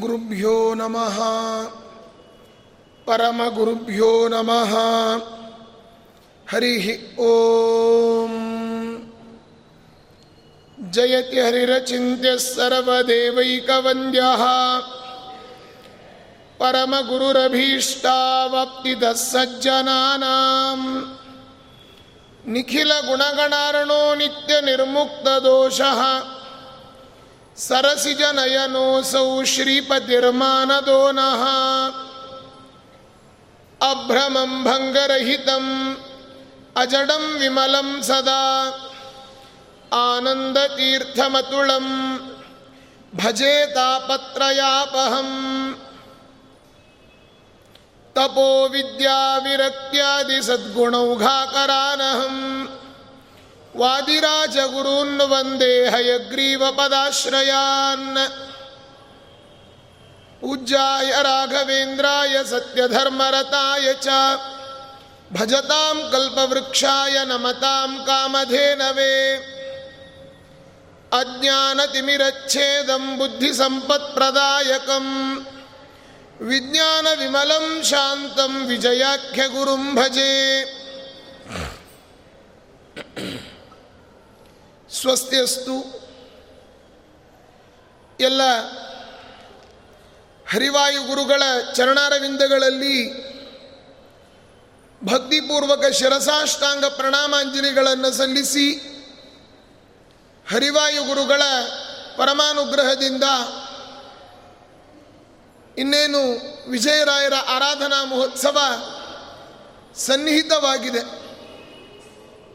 गुरुभ्यो नमः परमगुरुभ्यो नमः हरिः ॐ जयति हरिरचिन्त्यः सर्वदेवैकवन्द्यः परमगुरुरभीष्टावप्तितः सज्जनानां निखिलगुणगणार्णो नित्यनिर्मुक्तदोषः सरसिजनयनोऽसौ श्रीपतिर्मानदो नः अभ्रमं भङ्गरहितम् अजडं विमलं सदा आनन्दतीर्थमतुलं भजे तापत्रयापहम् तपो विद्याविरक्त्यादिसद्गुणौघाकरानहम् वादिराजगुरून् वन्दे हयग्रीवपदाश्रयान् पूज्याय राघवेन्द्राय सत्यधर्मरताय च भजतां कल्पवृक्षाय नमतां कामधेनवे अज्ञानतिमिरच्छेदं बुद्धिसम्पत्प्रदायकम् विज्ञानविमलं शान्तं विजयाख्यगुरुं भजे ಸ್ವಸ್ತಿಯಸ್ತು. ಎಲ್ಲ ಹರಿವಾಯು ಗುರುಗಳ ಚರಣಾರವಿಂದಗಳಲ್ಲಿ ಭಕ್ತಿಪೂರ್ವಕ ಶಿರಸಾಷ್ಟಾಂಗ ಪ್ರಣಾಮಾಂಜಲಿಗಳನ್ನು ಸಲ್ಲಿಸಿ ಹರಿವಾಯು ಗುರುಗಳ ಪರಮಾನುಗ್ರಹದಿಂದ ಇನ್ನೇನು ವಿಜಯರಾಯರ ಆರಾಧನಾ ಮಹೋತ್ಸವ ಸನ್ನಿಹಿತವಾಗಿದೆ.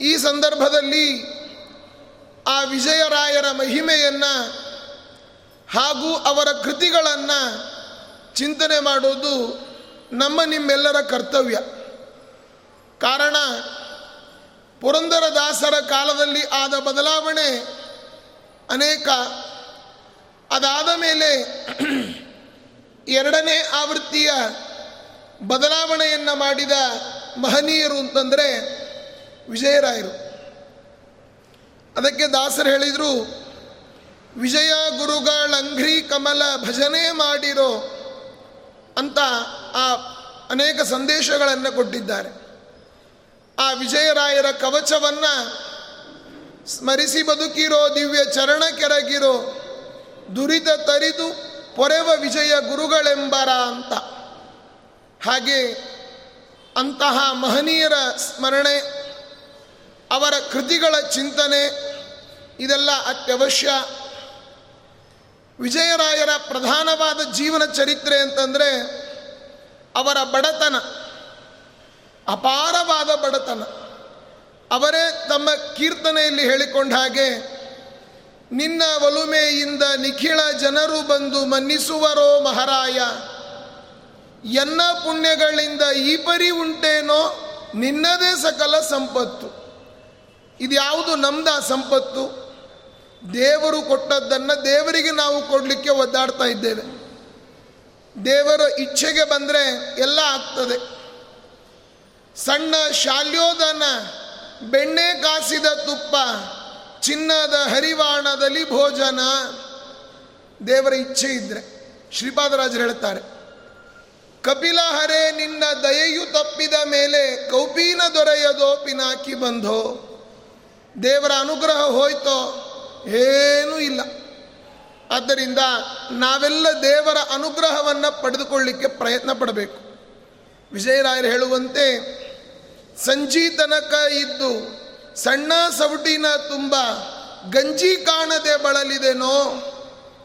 ಈ ಸಂದರ್ಭದಲ್ಲಿ ಆ ವಿಜಯರಾಯರ ಮಹಿಮೆಯನ್ನು ಹಾಗೂ ಅವರ ಕೃತಿಗಳನ್ನು ಚಿಂತನೆ ಮಾಡೋದು ನಮ್ಮ ನಿಮ್ಮೆಲ್ಲರ ಕರ್ತವ್ಯ. ಕಾರಣ, ಪುರಂದರದಾಸರ ಕಾಲದಲ್ಲಿ ಆದ ಬದಲಾವಣೆ ಅನೇಕ. ಅದಾದ ಮೇಲೆ ಎರಡನೇ ಆವೃತ್ತಿಯ ಬದಲಾವಣೆಯನ್ನು ಮಾಡಿದ ಮಹನೀಯರು ಅಂತಂದರೆ ವಿಜಯರಾಯರು. ಅದಕ್ಕೆ ದಾಸರು ಹೇಳಿದರು, ವಿಜಯ ಗುರುಗಳಂಘ್ರಿ ಕಮಲ ಭಜನೆ ಮಾಡಿರೋ ಅಂತ ಆ ಅನೇಕ ಸಂದೇಶಗಳನ್ನು ಕೊಟ್ಟಿದ್ದಾರೆ. ಆ ವಿಜಯರಾಯರ ಕವಚವನ್ನು ಸ್ಮರಿಸಿ ಬದುಕಿರೋ, ದಿವ್ಯ ಚರಣ ಕೆರಗಿರೋ, ದುರಿತ ತರಿದು ಪೊರೆವ ವಿಜಯ ಗುರುಗಳೆಂಬರ ಅಂತ. ಹಾಗೆ ಅಂತಹ ಮಹನೀಯರ ಸ್ಮರಣೆ ಅವರ ಕೃತಿಗಳ ಚಿಂತನೆ ಇದೆಲ್ಲ ಅತ್ಯವಶ್ಯ. ವಿಜಯರಾಯರ ಪ್ರಧಾನವಾದ ಜೀವನ ಚರಿತ್ರೆ ಅಂತಂದರೆ ಅವರ ಬಡತನ, ಅಪಾರವಾದ ಬಡತನ. ಅವರೇ ತಮ್ಮ ಕೀರ್ತನೆಯಲ್ಲಿ ಹೇಳಿಕೊಂಡ ಹಾಗೆ, ನಿನ್ನ ಒಲುಮೆಯಿಂದ ನಿಖಿಳ ಜನರು ಬಂದು ಮನ್ನಿಸುವರೋ ಮಹಾರಾಯ, ಎನ್ನ ಪುಣ್ಯಗಳಿಂದ ಈ ಪರಿ ಉಂಟೇನೋ ನಿನ್ನದೇ ಸಕಲ ಸಂಪತ್ತು. ಇದ್ಯಾವುದು ನಮ್ದ ಸಂಪತ್ತು? ದೇವರು ಕೊಟ್ಟದ್ದನ್ನು ದೇವರಿಗೆ ನಾವು ಕೊಡಲಿಕ್ಕೆ ಒದ್ದಾಡ್ತಾ ಇದ್ದೇವೆ. ದೇವರ ಇಚ್ಛೆಗೆ ಬಂದರೆ ಎಲ್ಲ ಆಗ್ತದೆ. ಸಣ್ಣ ಶಾಲ್ಯೋದನ ಬೆಣ್ಣೆ ಕಾಸಿದ ತುಪ್ಪ, ಚಿನ್ನದ ಹರಿವಾಣದಲ್ಲಿ ಭೋಜನ, ದೇವರ ಇಚ್ಛೆ ಇದ್ರೆ. ಶ್ರೀಪಾದರಾಜರು ಹೇಳ್ತಾರೆ, ಕಪಿಲ ಹರೇ ನಿನ್ನ ದಯೆಯು ತಪ್ಪಿದ ಮೇಲೆ ಕೌಪೀನ ದೊರೆಯದೋ ಪಿನಾಕಿ ಬಂಧೋ. ದೇವರ ಅನುಗ್ರಹ ಹೋಯ್ತೋ? ಏನೂ ಇಲ್ಲ. ಆದ್ದರಿಂದ ನಾವೆಲ್ಲ ದೇವರ ಅನುಗ್ರಹವನ್ನು ಪಡೆದುಕೊಳ್ಳಿಕ್ಕೆ ಪ್ರಯತ್ನ ಪಡಬೇಕು. ವಿಜಯರಾಯರು ಹೇಳುವಂತೆ, ಸಂಜಿ ತನಕ ಇದ್ದು ಸಣ್ಣ ಸೌಟಿನ ತುಂಬ ಗಂಜಿ ಕಾಣದೆ ಬಳಲಿದೆನೋ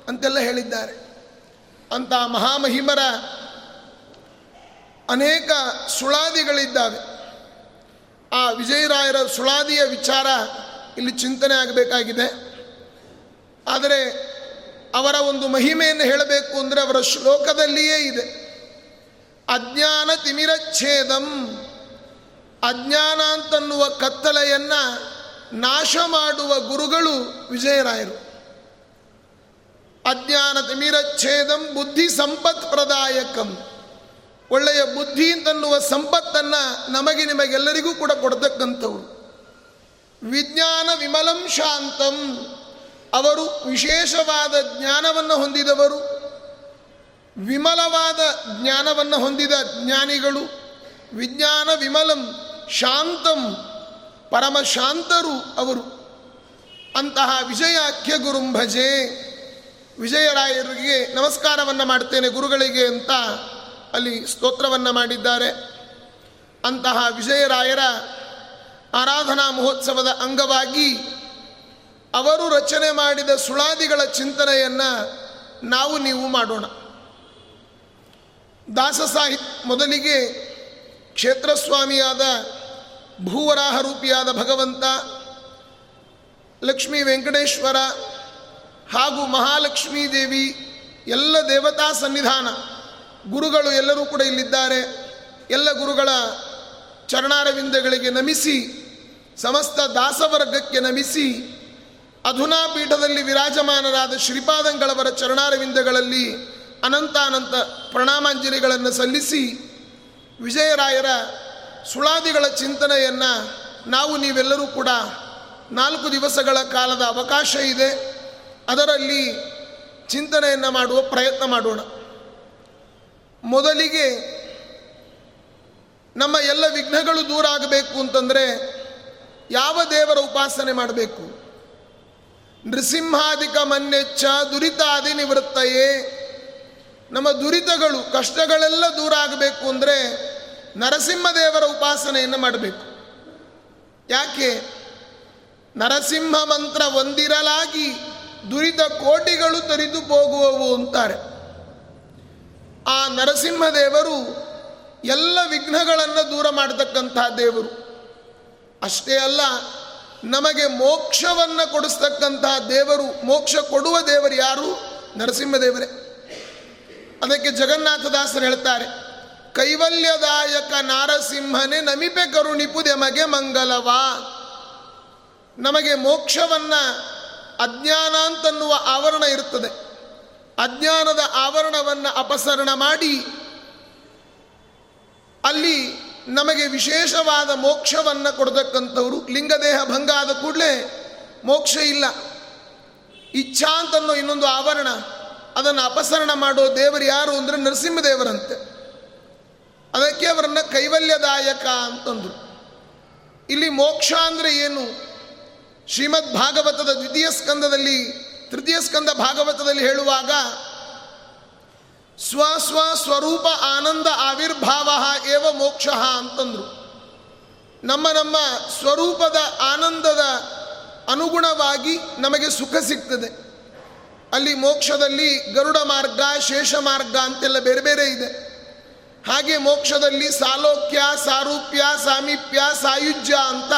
ಅಂತೆಲ್ಲ ಹೇಳಿದ್ದಾರೆ. ಅಂತ ಮಹಾಮಹಿಮರ ಅನೇಕ ಸುಳಾದಿಗಳಿದ್ದಾವೆ. ಆ ವಿಜಯರಾಯರ ಸುಳಾದಿಯ ವಿಚಾರ ಇಲ್ಲಿ ಚಿಂತನೆ ಆಗಬೇಕಾಗಿದೆ. ಆದರೆ ಅವರ ಒಂದು ಮಹಿಮೆಯನ್ನು ಹೇಳಬೇಕು ಅಂದರೆ ಅವರ ಶ್ಲೋಕದಲ್ಲಿಯೇ ಇದೆ. ಅಜ್ಞಾನ ತಿಮಿರಚ್ಛೇದಂ ಅಜ್ಞಾನ ಅಂತನ್ನುವ ಕತ್ತಲೆಯನ್ನು ನಾಶ ಮಾಡುವ ಗುರುಗಳು ವಿಜಯರಾಯರು. ಅಜ್ಞಾನ ತಿಮಿರಚ್ಛೇದಂ ಬುದ್ಧಿ ಸಂಪತ್ ಪ್ರದಾಯಕಂ. ಒಳ್ಳೆಯ ಬುದ್ಧಿ ಅಂತನ್ನುವ ಸಂಪತ್ತನ್ನು ನಮಗೆ ನಿಮಗೆಲ್ಲರಿಗೂ ಕೂಡ ಕೊಡ್ತಕ್ಕಂಥವ್ರು. ವಿಜ್ಞಾನ ವಿಮಲಂ ಶಾಂತಂ. ಅವರು ವಿಶೇಷವಾದ ಜ್ಞಾನವನ್ನು ಹೊಂದಿದವರು. ವಿಮಲವಾದ ಜ್ಞಾನವನ್ನು ಹೊಂದಿದ ಜ್ಞಾನಿಗಳು. ವಿಜ್ಞಾನ ವಿಮಲಂ ಶಾಂತಂ. ಪರಮ ಶಾಂತರು ಅವರು. ಅಂತಹ ವಿಜಯಾಖ್ಯ ಗುರುಂಭಜೆ. ವಿಜಯರಾಯರಿಗೆ ನಮಸ್ಕಾರವನ್ನು ಮಾಡ್ತೇನೆ ಗುರುಗಳಿಗೆ ಅಂತ ಅಲ್ಲಿ ಸ್ತೋತ್ರವನ್ನು ಮಾಡಿದ್ದಾರೆ. ಅಂತಹ ವಿಜಯರಾಯರ ಆರಾಧನಾ ಮಹೋತ್ಸವದ ಅಂಗವಾಗಿ ಅವರು ರಚನೆ ಮಾಡಿದ ಸುಳಾದಿಗಳ ಚಿಂತನೆಯನ್ನು ನಾವು ನೀವು ಮಾಡೋಣ. ದಾಸ ಸಾಹಿತ್ಯ ಮೊದಲಿಗೆ ಕ್ಷೇತ್ರಸ್ವಾಮಿಯಾದ ಭೂವರಾಹ ರೂಪಿಯಾದ ಭಗವಂತ, ಲಕ್ಷ್ಮೀ ವೆಂಕಟೇಶ್ವರ ಹಾಗೂ ಮಹಾಲಕ್ಷ್ಮೀ ದೇವಿ ಎಲ್ಲ ದೇವತಾ ಸನ್ನಿಧಾನ ಗುರುಗಳು ಎಲ್ಲರೂ ಕೂಡ ಇಲ್ಲಿದ್ದಾರೆ. ಎಲ್ಲ ಗುರುಗಳ ಚರಣಾರವಿಂದಗಳಿಗೆ ನಮಿಸಿ, ಸಮಸ್ತ ದಾಸವರ್ಗಕ್ಕೆ ನಮಿಸಿ ಅಧುನಾ ಪೀಠದಲ್ಲಿ ವಿರಾಜಮಾನರಾದ ಶ್ರೀಪಾದಂಗಳವರ ಚರಣಾರವಿಂದಗಳಲ್ಲಿ ಅನಂತಾನಂತ ಪ್ರಣಾಮಾಂಜಲಿಗಳನ್ನು ಸಲ್ಲಿಸಿ, ವಿಜಯರಾಯರ ಸುಳಾದಿಗಳ ಚಿಂತನೆಯನ್ನು ನಾವು ನೀವೆಲ್ಲರೂ ಕೂಡ ನಾಲ್ಕು ದಿವಸಗಳ ಕಾಲದ ಅವಕಾಶ ಇದೆ. ಅದರಲ್ಲಿ ಚಿಂತನೆಯನ್ನು ಮಾಡುವ ಪ್ರಯತ್ನ ಮಾಡೋಣ. ಮೊದಲಿಗೆ ನಮ್ಮ ಎಲ್ಲ ವಿಘ್ನಗಳು ದೂರ ಆಗಬೇಕು ಅಂತಂದರೆ ಯಾವ ದೇವರ ಉಪಾಸನೆ ಮಾಡಬೇಕು? ನೃಸಿಂಹಾದಿಕ ಮನ್ನೆಚ್ಚ ದುರಿತಾದಿ ನಿವೃತ್ತಯೇ. ನಮ್ಮ ದುರಿತಗಳು, ಕಷ್ಟಗಳೆಲ್ಲ ದೂರ ಆಗಬೇಕು ಅಂದರೆ ನರಸಿಂಹದೇವರ ಉಪಾಸನೆಯನ್ನು ಮಾಡಬೇಕು. ಯಾಕೆ? ನರಸಿಂಹ ಮಂತ್ರ ಒಂದಿರಲಾಗಿ ದುರಿತ ಕೋಟಿಗಳು ತರಿದು ಹೋಗುವವು ಅಂತಾರೆ. ಆ ನರಸಿಂಹದೇವರು ಎಲ್ಲ ವಿಘ್ನಗಳನ್ನು ದೂರ ಮಾಡತಕ್ಕಂತಹ ದೇವರು. ಅಷ್ಟೇ ಅಲ್ಲ, ನಮಗೆ ಮೋಕ್ಷವನ್ನು ಕೊಡಿಸ್ತಕ್ಕಂತಹ ದೇವರು, ಮೋಕ್ಷ ಕೊಡುವ ದೇವರು ಯಾರು? ನರಸಿಂಹದೇವರೇ. ಅದಕ್ಕೆ ಜಗನ್ನಾಥದಾಸರು ಹೇಳ್ತಾರೆ, ಕೈವಲ್ಯದಾಯಕ ನಾರಸಿಂಹನೇ ನಮಿಪೆ ಕರುಣಿಪುದೆಮಗೆ ಮಂಗಲವಾ. ನಮಗೆ ಮೋಕ್ಷವನ್ನು ಅಜ್ಞಾನ ಅಂತನ್ನುವ ಆವರಣ ಇರುತ್ತದೆ ಅಜ್ಞಾನದ ಆವರಣವನ್ನು ಅಪಸರಣ ಮಾಡಿ. ಅಲ್ಲಿ ನಮಗೆ ವಿಶೇಷವಾದ ಮೋಕ್ಷವನ್ನು ಕೊಡತಕ್ಕಂಥವ್ರು ಲಿಂಗದೇಹ ಭಂಗ ಆದ ಕೂಡಲೇ ಮೋಕ್ಷ ಇಲ್ಲ. ಇಚ್ಛಾ ಅಂತನ್ನೋ ಇನ್ನೊಂದು ಆವರಣ, ಅದನ್ನು ಅಪಸರಣ ಮಾಡೋ ದೇವರು ಯಾರು ಅಂದರೆ ನರಸಿಂಹದೇವರಂತೆ. ಅದಕ್ಕೆ ಅವರನ್ನು ಕೈವಲ್ಯದಾಯಕ ಅಂತಂದರು. ಇಲ್ಲಿ ಮೋಕ್ಷ ಅಂದರೆ ಏನು? ಶ್ರೀಮದ್ ಭಾಗವತದ ದ್ವಿತೀಯ ಸ್ಕಂದದಲ್ಲಿ ತೃತೀಯ ಸ್ಕಂದ ಭಾಗವತದಲ್ಲಿ ಹೇಳುವಾಗ, ಸ್ವ ಸ್ವ ಸ್ವರೂಪ ಆನಂದ ಆವಿರ್ಭಾವ ಏವ ಮೋಕ್ಷ ಅಂತಂದರು. ನಮ್ಮ ನಮ್ಮ ಸ್ವರೂಪದ ಆನಂದದ ಅನುಗುಣವಾಗಿ ನಮಗೆ ಸುಖ ಸಿಗ್ತದೆ. ಅಲ್ಲಿ ಮೋಕ್ಷದಲ್ಲಿ ಗರುಡ ಮಾರ್ಗ, ಶೇಷ ಮಾರ್ಗ ಅಂತೆಲ್ಲ ಬೇರೆ ಬೇರೆ ಇದೆ. ಹಾಗೆ ಮೋಕ್ಷದಲ್ಲಿ ಸಾಲೋಕ್ಯ, ಸಾರೂಪ್ಯ, ಸಾಮೀಪ್ಯ, ಸಾಯುಜ್ಯ ಅಂತ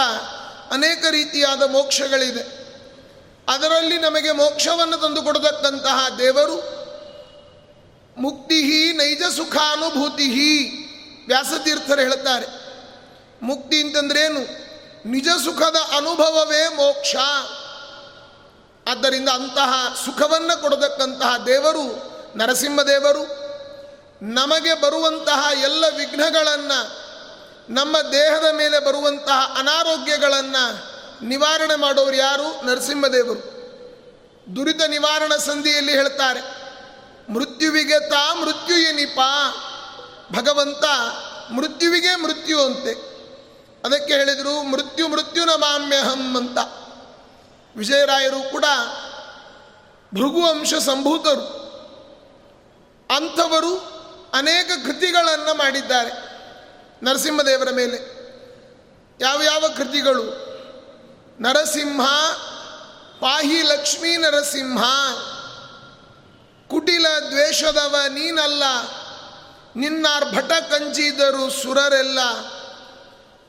ಅನೇಕ ರೀತಿಯಾದ ಮೋಕ್ಷಗಳಿದೆ. ಅದರಲ್ಲಿ ನಮಗೆ ಮೋಕ್ಷವನ್ನು ತಂದು ಕೊಡತಕ್ಕಂತಹ ದೇವರು ಮುಕ್ತಿ ನೈಜ ಸುಖಾನುಭೂತಿ ವ್ಯಾಸತೀರ್ಥರು ಹೇಳುತ್ತಾರೆ. ಮುಕ್ತಿ ಅಂತಂದ್ರೇನು? ನಿಜ ಸುಖದ ಅನುಭವವೇ ಮೋಕ್ಷ. ಆದ್ದರಿಂದ ಅಂತಹ ಸುಖವನ್ನು ಕೊಡತಕ್ಕಂತಹ ದೇವರು ನರಸಿಂಹದೇವರು, ನಮಗೆ ಬರುವಂತಹ ಎಲ್ಲ ವಿಘ್ನಗಳನ್ನು, ನಮ್ಮ ದೇಹದ ಮೇಲೆ ಬರುವಂತಹ ಅನಾರೋಗ್ಯಗಳನ್ನು ನಿವಾರಣೆ ಮಾಡೋರು ಯಾರು? ನರಸಿಂಹದೇವರು. ದುರಿತ ನಿವಾರಣ ಸಂಧಿಯಲ್ಲಿ ಹೇಳ್ತಾರೆ, ಮೃತ್ಯುವಿಗೆ ತಾ ಮೃತ್ಯು ಏನಿಪ ಭಗವಂತ ಮೃತ್ಯುವಿಗೆ ಮೃತ್ಯು ಅಂತೆ. ಅದಕ್ಕೆ ಹೇಳಿದರು, ಮೃತ್ಯು ಮೃತ್ಯುನ ಮಾಮ್ಯಹಂ ಅಂತ. ವಿಜಯರಾಯರು ಕೂಡ ಭೃಗುವಂಶ ಸಂಭೂತರು. ಅಂಥವರು ಅನೇಕ ಕೃತಿಗಳನ್ನು ಮಾಡಿದ್ದಾರೆ ನರಸಿಂಹದೇವರ ಮೇಲೆ. ಯಾವ ಯಾವ ಕೃತಿಗಳು? ನರಸಿಂಹ, ಪಾಹಿ ಲಕ್ಷ್ಮೀ ನರಸಿಂಹ, ಕುಟಿಲ ದ್ವೇಷದವ ನೀನಲ್ಲ ನಿನ್ನಾರ್ಭಟ ಕಂಚಿದರು ಸುರರೆಲ್ಲ,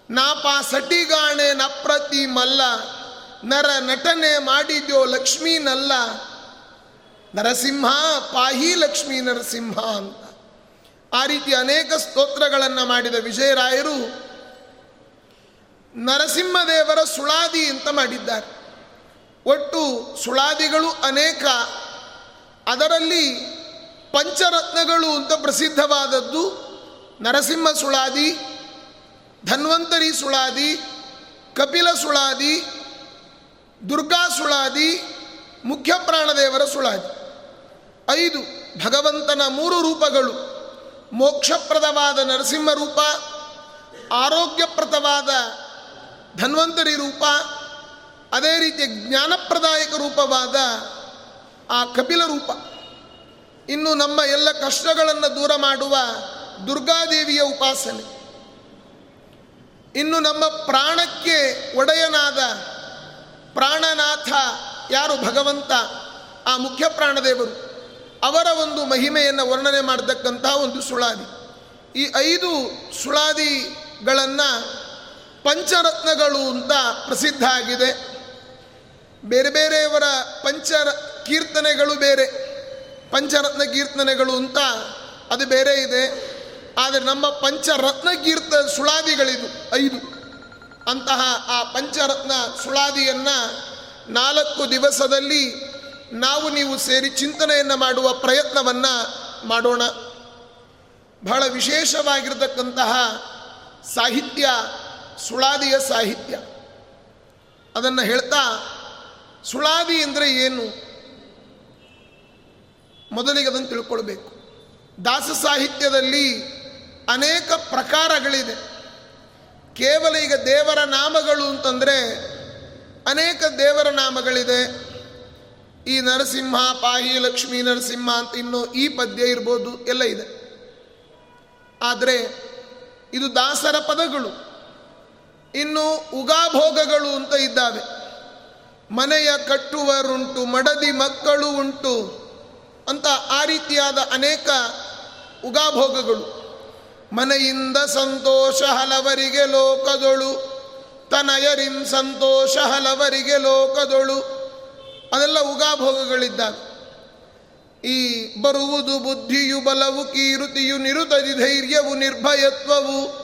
ನಾಪ ಸಟಿಗಾಣೆ ನಪ್ರತಿ ಮಲ್ಲ ನರ ನಟನೆ ಮಾಡಿದ್ಯೋ ಲಕ್ಷ್ಮೀನಲ್ಲ, ನರಸಿಂಹ, ಪಾಹಿ ಲಕ್ಷ್ಮೀ ನರಸಿಂಹ ಅಂತ. ಆ ರೀತಿ ಅನೇಕ ಸ್ತೋತ್ರಗಳನ್ನು ಮಾಡಿದ ವಿಜಯರಾಯರು ನರಸಿಂಹದೇವರ ಸುಳಾದಿ ಅಂತ ಮಾಡಿದ್ದಾರೆ. ಒಟ್ಟು ಸುಳಾದಿಗಳು ಅನೇಕ. ಅದರಲ್ಲಿ ಪಂಚರತ್ನಗಳು ಅಂತ ಪ್ರಸಿದ್ಧವಾದದ್ದು ನರಸಿಂಹ ಸುಳಾದಿ, ಧನ್ವಂತರಿ ಸುಳಾದಿ, ಕಪಿಲ ಸುಳಾದಿ, ದುರ್ಗಾ ಸುಳಾದಿ, ಮುಖ್ಯ ಪ್ರಾಣದೇವರ ಸುಳಾದಿ. ಐದು ಭಗವಂತನ ಮೂರು ರೂಪಗಳು. ಮೋಕ್ಷಪ್ರದವಾದ ನರಸಿಂಹ ರೂಪ, ಆರೋಗ್ಯಪ್ರದವಾದ ಧನ್ವಂತರಿ ರೂಪ, ಅದೇ ರೀತಿ ಜ್ಞಾನಪ್ರದಾಯಕ ರೂಪವಾದ ಆ ಕಪಿಲ ರೂಪ. ಇನ್ನು ನಮ್ಮ ಎಲ್ಲ ಕಷ್ಟಗಳನ್ನು ದೂರ ಮಾಡುವ ದುರ್ಗಾದೇವಿಯ ಉಪಾಸನೆ. ಇನ್ನು ನಮ್ಮ ಪ್ರಾಣಕ್ಕೆ ಒಡೆಯನಾದ ಪ್ರಾಣನಾಥ ಯಾರು ಭಗವಂತ, ಆ ಮುಖ್ಯ ಪ್ರಾಣದೇವರು. ಅವರ ಒಂದು ಮಹಿಮೆಯನ್ನು ವರ್ಣನೆ ಮಾಡತಕ್ಕಂತಹ ಒಂದು ಸುಳಾದಿ. ಈ ಐದು ಸುಳಾದಿಗಳನ್ನು ಪಂಚರತ್ನಗಳು ಅಂತ ಪ್ರಸಿದ್ಧ ಆಗಿದೆ ಬೇರೆ ಬೇರೆಯವರ ಪಂಚ ಕೀರ್ತನೆಗಳು ಬೇರೆ. ಪಂಚರತ್ನ ಕೀರ್ತನೆಗಳು ಅಂತ ಅದು ಬೇರೆ ಇದೆ. ಆದರೆ ನಮ್ಮ ಪಂಚರತ್ನ ಕೀರ್ತ ಸುಳಾದಿಗಳಿದು, ಐದು. ಅಂತಹ ಆ ಪಂಚರತ್ನ ಸುಳಾದಿಯನ್ನು ನಾಲ್ಕು ದಿವಸದಲ್ಲಿ ನಾವು ನೀವು ಸೇರಿ ಚಿಂತನೆಯನ್ನು ಮಾಡುವ ಪ್ರಯತ್ನವನ್ನು ಮಾಡೋಣ. ಬಹಳ ವಿಶೇಷವಾಗಿರತಕ್ಕಂತಹ ಸಾಹಿತ್ಯ ಸುಳಾದಿಯ ಸಾಹಿತ್ಯ. ಅದನ್ನು ಹೇಳ್ತಾ, ಸುಳಾದಿ ಅಂದರೆ ಏನು? ಮೊದಲಿಗೆ ಅದನ್ನು ತಿಳ್ಕೊಳ್ಬೇಕು. ದಾಸ ಸಾಹಿತ್ಯದಲ್ಲಿ ಅನೇಕ ಪ್ರಕಾರಗಳಿದೆ. ಕೇವಲ ಈಗ ದೇವರ ನಾಮಗಳು ಅಂತಂದರೆ ಅನೇಕ ದೇವರ ನಾಮಗಳಿದೆ. ಈ ನರಸಿಂಹ, ಪಾಹಿ, ಲಕ್ಷ್ಮೀ, ನರಸಿಂಹ ಅಂತ ಇನ್ನೂ ಈ ಪದ್ಯ ಇರ್ಬೋದು, ಎಲ್ಲ ಇದೆ. ಆದರೆ ಇದು ದಾಸರ ಪದಗಳು. ಇನ್ನು ಉಗಾಭೋಗಗಳು ಅಂತ ಇದ್ದಾವೆ. ಮನೆಯ ಕಟ್ಟುವರುಂಟು, ಮಡದಿ ಮಕ್ಕಳು ಉಂಟು ಅಂತ ಆ ರೀತಿಯಾದ ಅನೇಕ ಉಗಾಭೋಗಗಳು ಮನೆಯಿಂದ ಸಂತೋಷ ಹಲವರಿಗೆ ಲೋಕದೊಳು ತನಯರಿಂ ಸಂತೋಷ ಹಲವರಿಗೆ ಲೋಕದೊಳು, ಅದೆಲ್ಲ ಉಗಾಭೋಗಗಳಿದ್ದಾವೆ ಈ ಬರುವುದು ಬುದ್ಧಿಯು ಬಲವು ಕೀರುತಿಯು ನಿರುತದಿ ಧೈರ್ಯವು ನಿರ್ಭಯತ್ವವು.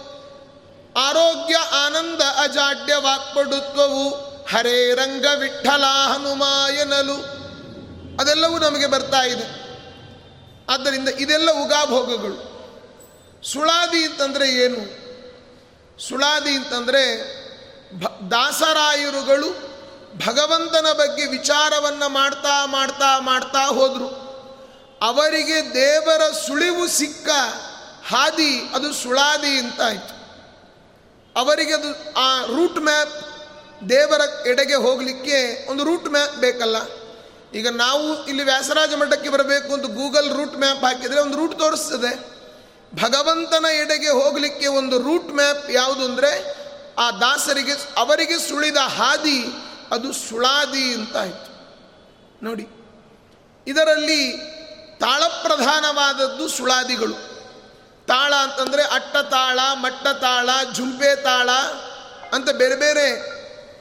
ಆರೋಗ್ಯ ಆನಂದ ಅಜಾಡ್ಯ ವಾಕ್ಪಡುತ್ವವು ಹರೇ ರಂಗ ವಿಠಲ ಹನುಮಾಯನಲು. ಅದೆಲ್ಲವೂ ನಮಗೆ ಬರ್ತಾ ಇದೆ. ಆದ್ದರಿಂದ ಇದೆಲ್ಲ ಉಗಾಭೋಗಗಳು. ಸುಳಾದಿ ಅಂತಂದರೆ ಏನು? ಸುಳಾದಿ ಅಂತಂದರೆ ಭ, ದಾಸರಾಯರುಗಳು ಭಗವಂತನ ಬಗ್ಗೆ ವಿಚಾರವನ್ನು ಮಾಡ್ತಾ ಮಾಡ್ತಾ ಮಾಡ್ತಾ ಹೋದರು. ಅವರಿಗೆ ದೇವರ ಸುಳಿವು ಸಿಕ್ಕ ಹಾದಿ ಅದು ಸುಳಾದಿ ಅಂತ ಆಯಿತು. ಅವರಿಗೆ ಅದು ಆ ರೂಟ್ ಮ್ಯಾಪ್ ದೇವರ ಎಡೆಗೆ ಹೋಗಲಿಕ್ಕೆ ಒಂದು ರೂಟ್ ಮ್ಯಾಪ್ ಬೇಕಲ್ಲ. ಈಗ ನಾವು ಇಲ್ಲಿ ವ್ಯಾಸರಾಜ ಮಠಕ್ಕೆ ಬರಬೇಕು ಅಂತ ಗೂಗಲ್ ರೂಟ್ ಮ್ಯಾಪ್ ಹಾಕಿದರೆ ಒಂದು ರೂಟ್ ತೋರಿಸ್ತದೆ. ಭಗವಂತನ ಎಡೆಗೆ ಹೋಗಲಿಕ್ಕೆ ಒಂದು ರೂಟ್ ಮ್ಯಾಪ್ ಯಾವುದು ಅಂದರೆ ಆ ದಾಸರಿಗೆ, ಅವರಿಗೆ ಸುಳಿದ ಹಾದಿ, ಅದು ಸುಳಾದಿ ಅಂತ ಆಯಿತು. ನೋಡಿ, ಇದರಲ್ಲಿ ತಾಳಪ್ರಧಾನವಾದದ್ದು ಸುಳಾದಿಗಳು. ತಾಳ ಅಂತಂದರೆ ಅಟ್ಟ ತಾಳ, ಮಟ್ಟ ತಾಳ, ಜುಂಪೆ ತಾಳ ಅಂತ ಬೇರೆ ಬೇರೆ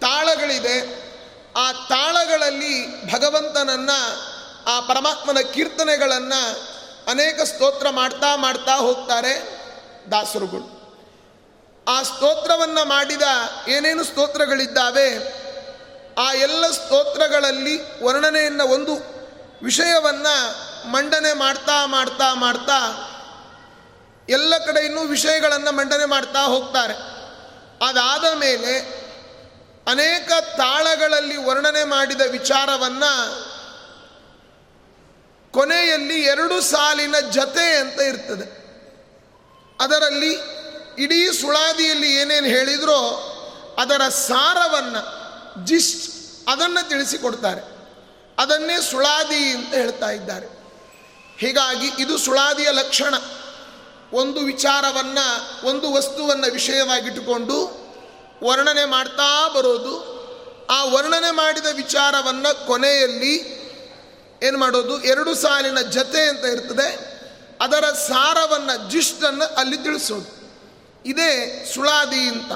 ತಾಳಗಳಿದೆ. ಆ ತಾಳಗಳಲ್ಲಿ ಭಗವಂತನನ್ನು, ಆ ಪರಮಾತ್ಮನ ಕೀರ್ತನೆಗಳನ್ನು ಅನೇಕ ಸ್ತೋತ್ರ ಮಾಡ್ತಾ ಮಾಡ್ತಾ ಹೋಗ್ತಾರೆ ದಾಸರುಗಳು. ಆ ಸ್ತೋತ್ರವನ್ನು ಮಾಡಿದ ಏನೇನು ಸ್ತೋತ್ರಗಳಿದ್ದಾವೆ, ಆ ಎಲ್ಲ ಸ್ತೋತ್ರಗಳಲ್ಲಿ ವರ್ಣನೆಯನ್ನು ಒಂದು ವಿಷಯವನ್ನು ಮಂಡನೆ ಮಾಡ್ತಾ ಮಾಡ್ತಾ ಮಾಡ್ತಾ ಎಲ್ಲ ಕಡೆ ಇನ್ನೂ ವಿಷಯಗಳನ್ನು ಮಂಡನೆ ಮಾಡ್ತಾ ಹೋಗ್ತಾರೆ. ಅದಾದ ಮೇಲೆ ಅನೇಕ ತಾಳಗಳಲ್ಲಿ ವರ್ಣನೆ ಮಾಡಿದ ವಿಚಾರವನ್ನು ಕೊನೆಯಲ್ಲಿ ಎರಡು ಸಾಲಿನ ಜತೆ ಅಂತ ಇರ್ತದೆ. ಅದರಲ್ಲಿ ಇಡೀ ಸುಳಾದಿಯಲ್ಲಿ ಏನೇನು ಹೇಳಿದ್ರೋ ಅದರ ಸಾರವನ್ನು ಜಿಸ್ಟ್ ಅದನ್ನು ತಿಳಿಸಿಕೊಡ್ತಾರೆ. ಅದನ್ನೇ ಸುಳಾದಿ ಅಂತ ಹೇಳ್ತಾ ಇದ್ದಾರೆ. ಹೀಗಾಗಿ ಇದು ಸುಳಾದಿಯ ಲಕ್ಷಣ. ಒಂದು ವಿಚಾರವನ್ನು, ಒಂದು ವಸ್ತುವನ್ನು ವಿಷಯವಾಗಿಟ್ಟುಕೊಂಡು ವರ್ಣನೆ ಮಾಡ್ತಾ ಬರೋದು. ಆ ವರ್ಣನೆ ಮಾಡಿದ ವಿಚಾರವನ್ನು ಕೊನೆಯಲ್ಲಿ ಏನು ಮಾಡೋದು? ಎರಡು ಸಾಲಿನ ಜತೆ ಅಂತ ಇರ್ತದೆ. ಅದರ ಸಾರವನ್ನು, ಜಿಷ್ಟನ್ನು ಅಲ್ಲಿ ತಿಳಿಸೋದು. ಇದೇ ಸುಳಾದಿ ಅಂತ.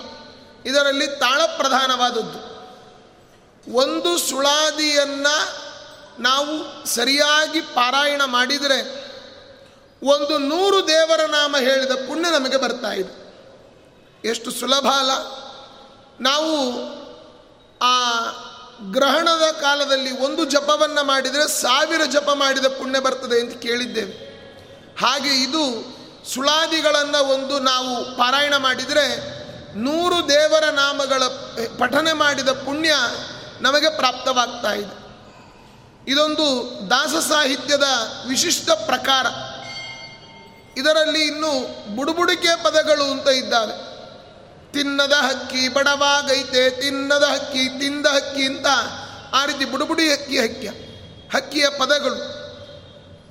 ಇದರಲ್ಲಿ ತಾಳ ಪ್ರಧಾನವಾದದ್ದು. ಒಂದು ಸುಳಾದಿಯನ್ನು ನಾವು ಸರಿಯಾಗಿ ಪಾರಾಯಣ ಮಾಡಿದರೆ ಒಂದು ನೂರು ದೇವರ ನಾಮ ಹೇಳಿದ ಪುಣ್ಯ ನಮಗೆ ಬರ್ತಾ ಇದೆ. ಎಷ್ಟು ಸುಲಭ ಅಲ್ಲ. ನಾವು ಆ ಗ್ರಹಣದ ಕಾಲದಲ್ಲಿ ಒಂದು ಜಪವನ್ನು ಮಾಡಿದರೆ ಸಾವಿರ ಜಪ ಮಾಡಿದ ಪುಣ್ಯ ಬರ್ತದೆ ಅಂತ ಕೇಳಿದ್ದೇವೆ. ಹಾಗೆ ಇದು ಸುಳಾದಿಗಳನ್ನು ಒಂದು ನಾವು ಪಾರಾಯಣ ಮಾಡಿದರೆ ನೂರು ದೇವರ ನಾಮಗಳ ಪಠನೆ ಮಾಡಿದ ಪುಣ್ಯ ನಮಗೆ ಪ್ರಾಪ್ತವಾಗ್ತಾ ಇದೆ. ಇದೊಂದು ದಾಸ ಸಾಹಿತ್ಯದ ವಿಶಿಷ್ಟ ಪ್ರಕಾರ. ಇದರಲ್ಲಿ ಇನ್ನು ಬುಡುಬುಡಿಕೆ ಪದಗಳು ಅಂತ ಇದ್ದಾವೆ ತಿನ್ನದ ಹಕ್ಕಿ ಬಡವಾಗೈತೆ, ತಿನ್ನದ ಹಕ್ಕಿ, ತಿಂದ ಹಕ್ಕಿ ಅಂತ ಆ ರೀತಿ ಬುಡುಬುಡಿ ಹಕ್ಕಿ ಹಕ್ಕಿಯ ಹಕ್ಕಿಯ ಪದಗಳು.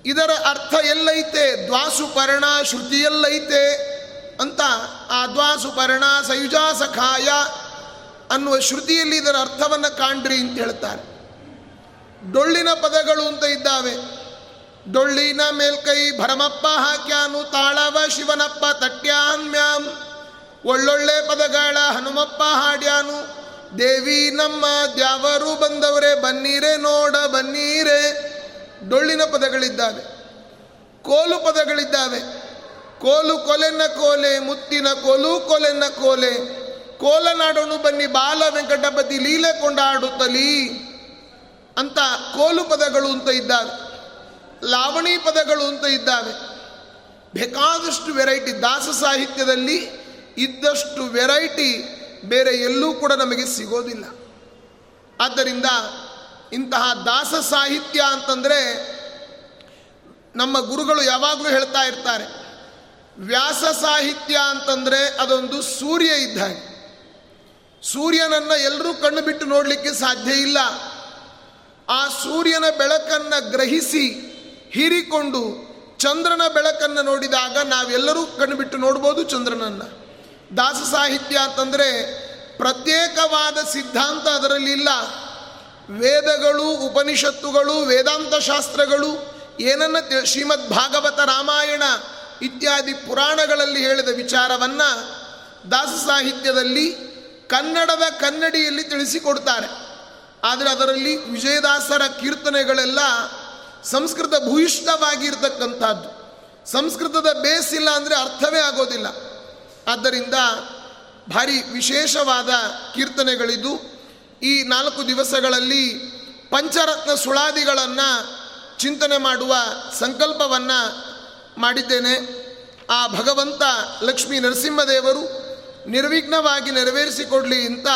ಇದರ ಅರ್ಥ ಎಲ್ಲೈತೆ, ದ್ವಾಸುಪರ್ಣ ಶ್ರುತಿಯಲ್ಲೈತೆ ಅಂತ ಆ ದ್ವಾಸುಪರ್ಣ ಸಯುಜಾ ಸಖಾಯ ಅನ್ನುವ ಶ್ರುತಿಯಲ್ಲಿ ಇದರ ಅರ್ಥವನ್ನು ಕಾಣ್ರಿ ಅಂತ ಹೇಳ್ತಾರೆ. ಡೊಳ್ಳಿನ ಪದಗಳು ಅಂತ ಇದ್ದಾವೆ. ಡೊಳ್ಳಿನ ಮೇಲ್ಕೈ ಭರಮಪ್ಪ ಹಾಕ್ಯಾನು, ತಾಳವ ಶಿವನಪ್ಪ ತಟ್ಯಾನ್ಮ್ಯಾಂ ಒಳ್ಳೊಳ್ಳೆ ಪದಗಳ ಹನುಮಪ್ಪ ಹಾಡ್ಯಾನು, ದೇವಿ ನಮ್ಮ ದ್ಯಾವರು ಬಂದವರೇ, ಬನ್ನೀರೆ ನೋಡ, ಬನ್ನೀರೆ. ಡೊಳ್ಳಿನ ಪದಗಳಿದ್ದಾವೆ, ಕೋಲು ಪದಗಳಿದ್ದಾವೆ. ಕೋಲು ಕೊಲೆನ್ನ ಕೋಲೆ, ಮುತ್ತಿನ ಕೋಲು ಕೊಲೆನ್ನ ಕೋಲೆ. ಕೋಲನಾಡೋನು ಬನ್ನಿ, ಬಾಲ ವೆಂಕಟಪತಿ ಲೀಲೆ ಕೊಂಡಾಡುತ್ತಲೀ ಅಂತ ಕೋಲು ಪದಗಳು ಅಂತ ಇದ್ದಾವೆ. ಲಾವಣಿ ಪದಗಳು ಅಂತ ಇದ್ದಾವೆ. ಬೇಕಾದಷ್ಟು ವೆರೈಟಿ ದಾಸ ಸಾಹಿತ್ಯದಲ್ಲಿ ಇದ್ದಷ್ಟು ವೆರೈಟಿ ಬೇರೆ ಎಲ್ಲೂ ಕೂಡ ನಮಗೆ ಸಿಗೋದಿಲ್ಲ. ಆದ್ದರಿಂದ ಇಂತಹ ದಾಸ ಸಾಹಿತ್ಯ ಅಂತಂದರೆ ನಮ್ಮ ಗುರುಗಳು ಯಾವಾಗಲೂ ಹೇಳ್ತಾ ಇರ್ತಾರೆ, ವ್ಯಾಸ ಸಾಹಿತ್ಯ ಅಂತಂದರೆ ಅದೊಂದು ಸೂರ್ಯ ಇದ್ದ ಹಾಗೆ ಸೂರ್ಯನನ್ನು ಎಲ್ಲರೂ ಕಣ್ಣು ಬಿಟ್ಟು ನೋಡಲಿಕ್ಕೆ ಸಾಧ್ಯ ಇಲ್ಲ. ಆ ಸೂರ್ಯನ ಬೆಳಕನ್ನು ಗ್ರಹಿಸಿ ಹೀರಿಕೊಂಡು ಚಂದ್ರನ ಬೆಳಕನ್ನು ನೋಡಿದಾಗ ನಾವೆಲ್ಲರೂ ಕಣ್ಬಿಟ್ಟು ನೋಡ್ಬೋದು ಚಂದ್ರನನ್ನು. ದಾಸ ಸಾಹಿತ್ಯ ಅಂತಂದರೆ ಪ್ರತ್ಯೇಕವಾದ ಸಿದ್ಧಾಂತ ಅದರಲ್ಲಿ ಇಲ್ಲ. ವೇದಗಳು, ಉಪನಿಷತ್ತುಗಳು, ವೇದಾಂತ ಶಾಸ್ತ್ರಗಳು, ಏನನ್ನ ಶ್ರೀಮದ್ ಭಾಗವತ ರಾಮಾಯಣ ಇತ್ಯಾದಿ ಪುರಾಣಗಳಲ್ಲಿ ಹೇಳಿದ ವಿಚಾರವನ್ನು ದಾಸ ಸಾಹಿತ್ಯದಲ್ಲಿ ಕನ್ನಡದ ಕನ್ನಡಿಯಲ್ಲಿ ತಿಳಿಸಿಕೊಡ್ತಾರೆ. ಆದರೆ ಅದರಲ್ಲಿ ವಿಜಯದಾಸರ ಕೀರ್ತನೆಗಳೆಲ್ಲ ಸಂಸ್ಕೃತ ಭೂಯಿಷ್ಠವಾಗಿರ್ತಕ್ಕಂಥದ್ದು. ಸಂಸ್ಕೃತದ ಬೇಸಿಲ್ಲ ಅಂದರೆ ಅರ್ಥವೇ ಆಗೋದಿಲ್ಲ. ಆದ್ದರಿಂದ ಭಾರಿ ವಿಶೇಷವಾದ ಕೀರ್ತನೆಗಳಿದ್ದು, ಈ ನಾಲ್ಕು ದಿವಸಗಳಲ್ಲಿ ಪಂಚರತ್ನ ಸುಳಾದಿಗಳನ್ನು ಚಿಂತನೆ ಮಾಡುವ ಸಂಕಲ್ಪವನ್ನು ಮಾಡಿದ್ದೇನೆ. ಆ ಭಗವಂತ ಲಕ್ಷ್ಮೀ ನರಸಿಂಹದೇವರು ನಿರ್ವಿಘ್ನವಾಗಿ ನೆರವೇರಿಸಿಕೊಡಲಿ ಅಂತ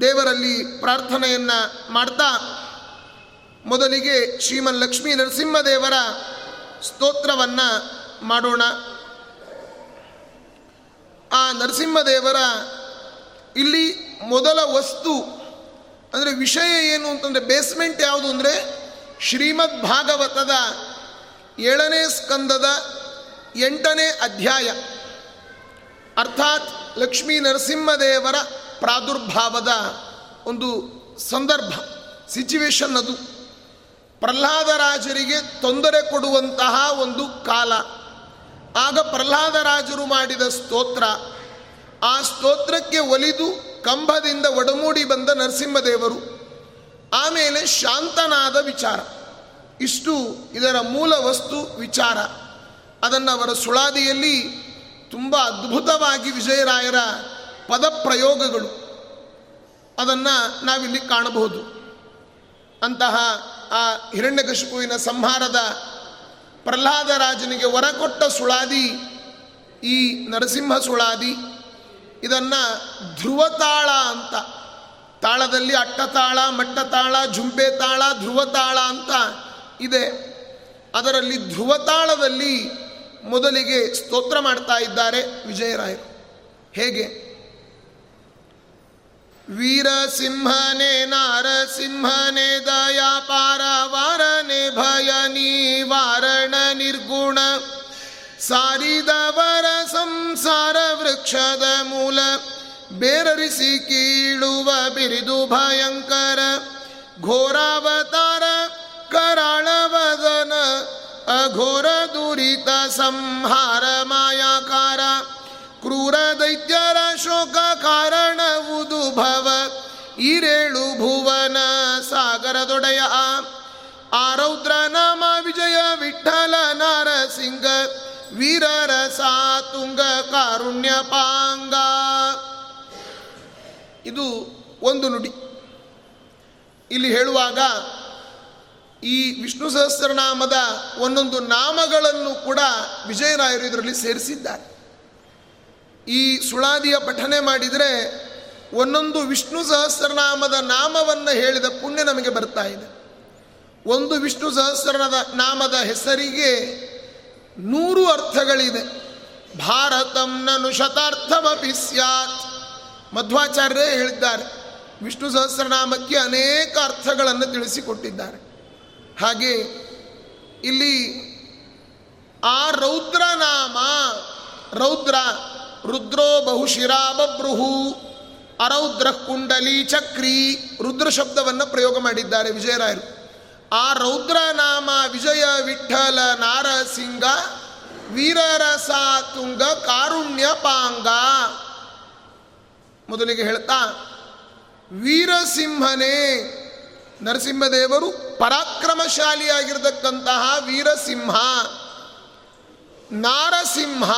ದೇವರಲ್ಲಿ ಪ್ರಾರ್ಥನೆಯನ್ನು ಮಾಡ್ತಾ ಮೊದಲಿಗೆ ಶ್ರೀಮನ್ ಲಕ್ಷ್ಮೀ ನರಸಿಂಹದೇವರ ಸ್ತೋತ್ರವನ್ನು ಮಾಡೋಣ. ಆ ನರಸಿಂಹದೇವರ ಇಲ್ಲಿ ಮೊದಲ ವಸ್ತು ಅಂದರೆ ವಿಷಯ ಏನು ಅಂತಂದರೆ ಬೇಸ್ಮೆಂಟ್ ಯಾವುದು ಅಂದರೆ ಶ್ರೀಮದ್ ಭಾಗವತದ ಏಳನೇ ಸ್ಕಂದದ ಎಂಟನೇ ಅಧ್ಯಾಯ. ಅರ್ಥಾತ್ ಲಕ್ಷ್ಮೀ ನರಸಿಂಹದೇವರ ಪ್ರಾದುರ್ಭಾವದ ಒಂದು ಸಂದರ್ಭ ಸಿಚುವೇಶನ್ ಅದು. ಪ್ರಹ್ಲಾದರಾಜರಿಗೆ ತೊಂದರೆ ಕೊಡುವಂತಹ ಒಂದು ಕಾಲ. ಆಗ ಪ್ರಹ್ಲಾದರಾಜರು ಮಾಡಿದ ಸ್ತೋತ್ರ. ಆ ಸ್ತೋತ್ರಕ್ಕೆ ಒಲಿದು ಕಂಬದಿಂದ ಒಡಮೂಡಿ ಬಂದ ನರಸಿಂಹದೇವರು. ಆಮೇಲೆ ಶಾಂತನಾದ ವಿಚಾರ. ಇಷ್ಟು ಇದರ ಮೂಲ ವಸ್ತು ವಿಚಾರ. ಅದನ್ನು ಅವರ ಸುಳಾದಿಯಲ್ಲಿ ತುಂಬ ಅದ್ಭುತವಾಗಿ ವಿಜಯರಾಯರ ಪದ ಪ್ರಯೋಗಗಳು ಅದನ್ನು ನಾವಿಲ್ಲಿ ಕಾಣಬಹುದು. ಅಂತಹ ಆ ಹಿರಣ್ಯಕಶಿಪುವಿನ ಸಂಹಾರದ ಪ್ರಹ್ಲಾದರಾಜನಿಗೆ ಕೊಟ್ಟ ಸುಳಾದಿ, ಈ ನರಸಿಂಹ ಸುಳಾದಿ, ಇದನ್ನು ಧ್ರುವತಾಳ ಅಂತ, ತಾಳದಲ್ಲಿ ಅಟ್ಟತಾಳ, ಮಟ್ಟತಾಳ ಜುಂಬೆ ತಾಳ ಧ್ರುವತಾಳ ಅಂತ ಇದೆ. ಅದರಲ್ಲಿ ಧ್ರುವತಾಳದಲ್ಲಿ ಮೊದಲಿಗೆ ಸ್ತೋತ್ರ ಮಾಡ್ತಾ ಇದ್ದಾರೆ ವಿಜಯರಾಯರು. ಹೇಗೆ? ದಯಾ ಪಾರವಾರನೆ ಭಯ ನಿವಾರಣ ನಿರ್ಗುಣ. ಸಾರಿದವರ ಸಂಸಾರ ವೃಕ್ಷದ ಮೂಲ, ಬೇರರಿಸಿ ಕೀಳುವ ಬಿರಿದು ಭಯಂಕರ. ಘೋರಾವತಾರ ಕರಾಳವದನ, ಅಘೋರ ದುರಿತ ಸಂಹಾರ ಮಾಯಾಕಾರ. ಕ್ರೂರ ದೈತ್ಯರ ಶೋಕ ಕಾರಣವುದು ಭವ ಈರೇಳು ಭುವನ ಸಾಗರದೊಡೆಯ ಆರೌದ್ರ ನಾಮ ವಿಜಯ ವಿಠಲ ನರಸಿಂಗ. ವೀರರ ಸಾತುಂಗ ಕಾರುಣ್ಯ ಪಾಂಗ. ಇದು ಒಂದು ನುಡಿ. ಇಲ್ಲಿ ಹೇಳುವಾಗ ಈ ವಿಷ್ಣು ಸಹಸ್ರನಾಮದ ಒಂದೊಂದು ನಾಮಗಳನ್ನು ಕೂಡ ವಿಜಯರಾಯರು ಇದರಲ್ಲಿ ಸೇರಿಸಿದ್ದಾರೆ. ಈ ಸುಳಾದಿಯ ಪಠನೆ ಮಾಡಿದರೆ ಒಂದೊಂದು ವಿಷ್ಣು ಸಹಸ್ರನಾಮದ ನಾಮವನ್ನು ಹೇಳಿದ ಪುಣ್ಯ ನಮಗೆ ಬರ್ತಾ ಇದೆ. ಒಂದು ವಿಷ್ಣು ಸಹಸ್ರನದ ನಾಮದ ಹೆಸರಿಗೆ ನೂರು ಅರ್ಥಗಳಿದೆ. ಭಾರತಂ ನನು ಶತಾರ್ಥಮಿ ಸ್ಯಾತ್. ಮಧ್ವಾಚಾರ್ಯರೇ ಹೇಳಿದ್ದಾರೆ, ವಿಷ್ಣು ಸಹಸ್ರನಾಮಕ್ಕೆ ಅನೇಕ ಅರ್ಥಗಳನ್ನು ತಿಳಿಸಿಕೊಟ್ಟಿದ್ದಾರೆ. ಹಾಗೆ ಇಲ್ಲಿ ಆ ರೌದ್ರನಾಮ, ರೌದ್ರ ರುದ್ರೋ ಬಹುಶಿರಾ ಬಬ್ರುಹು ಅರೌದ್ರ ಕುಂಡಲಿ ಚಕ್ರಿ ರುದ್ರ ಶಬ್ದವನ್ನು ಪ್ರಯೋಗ ಮಾಡಿದ್ದಾರೆ ವಿಜಯರಾಯರು. ಆ ರೌದ್ರ ನಾಮ ವಿಜಯ ವಿಠಲ ನಾರಸಿಂಗ ವೀರರಸ ತುಂಗ ಕಾರುಣ್ಯ ಪಾಂಗ. ಮೊದಲಿಗೆ ಹೇಳ್ತಾ, ವೀರಸಿಂಹನೇ, ನರಸಿಂಹದೇವರು ಪರಾಕ್ರಮಶಾಲಿಯಾಗಿರತಕ್ಕಂತಹ ವೀರಸಿಂಹ, ನಾರಸಿಂಹ.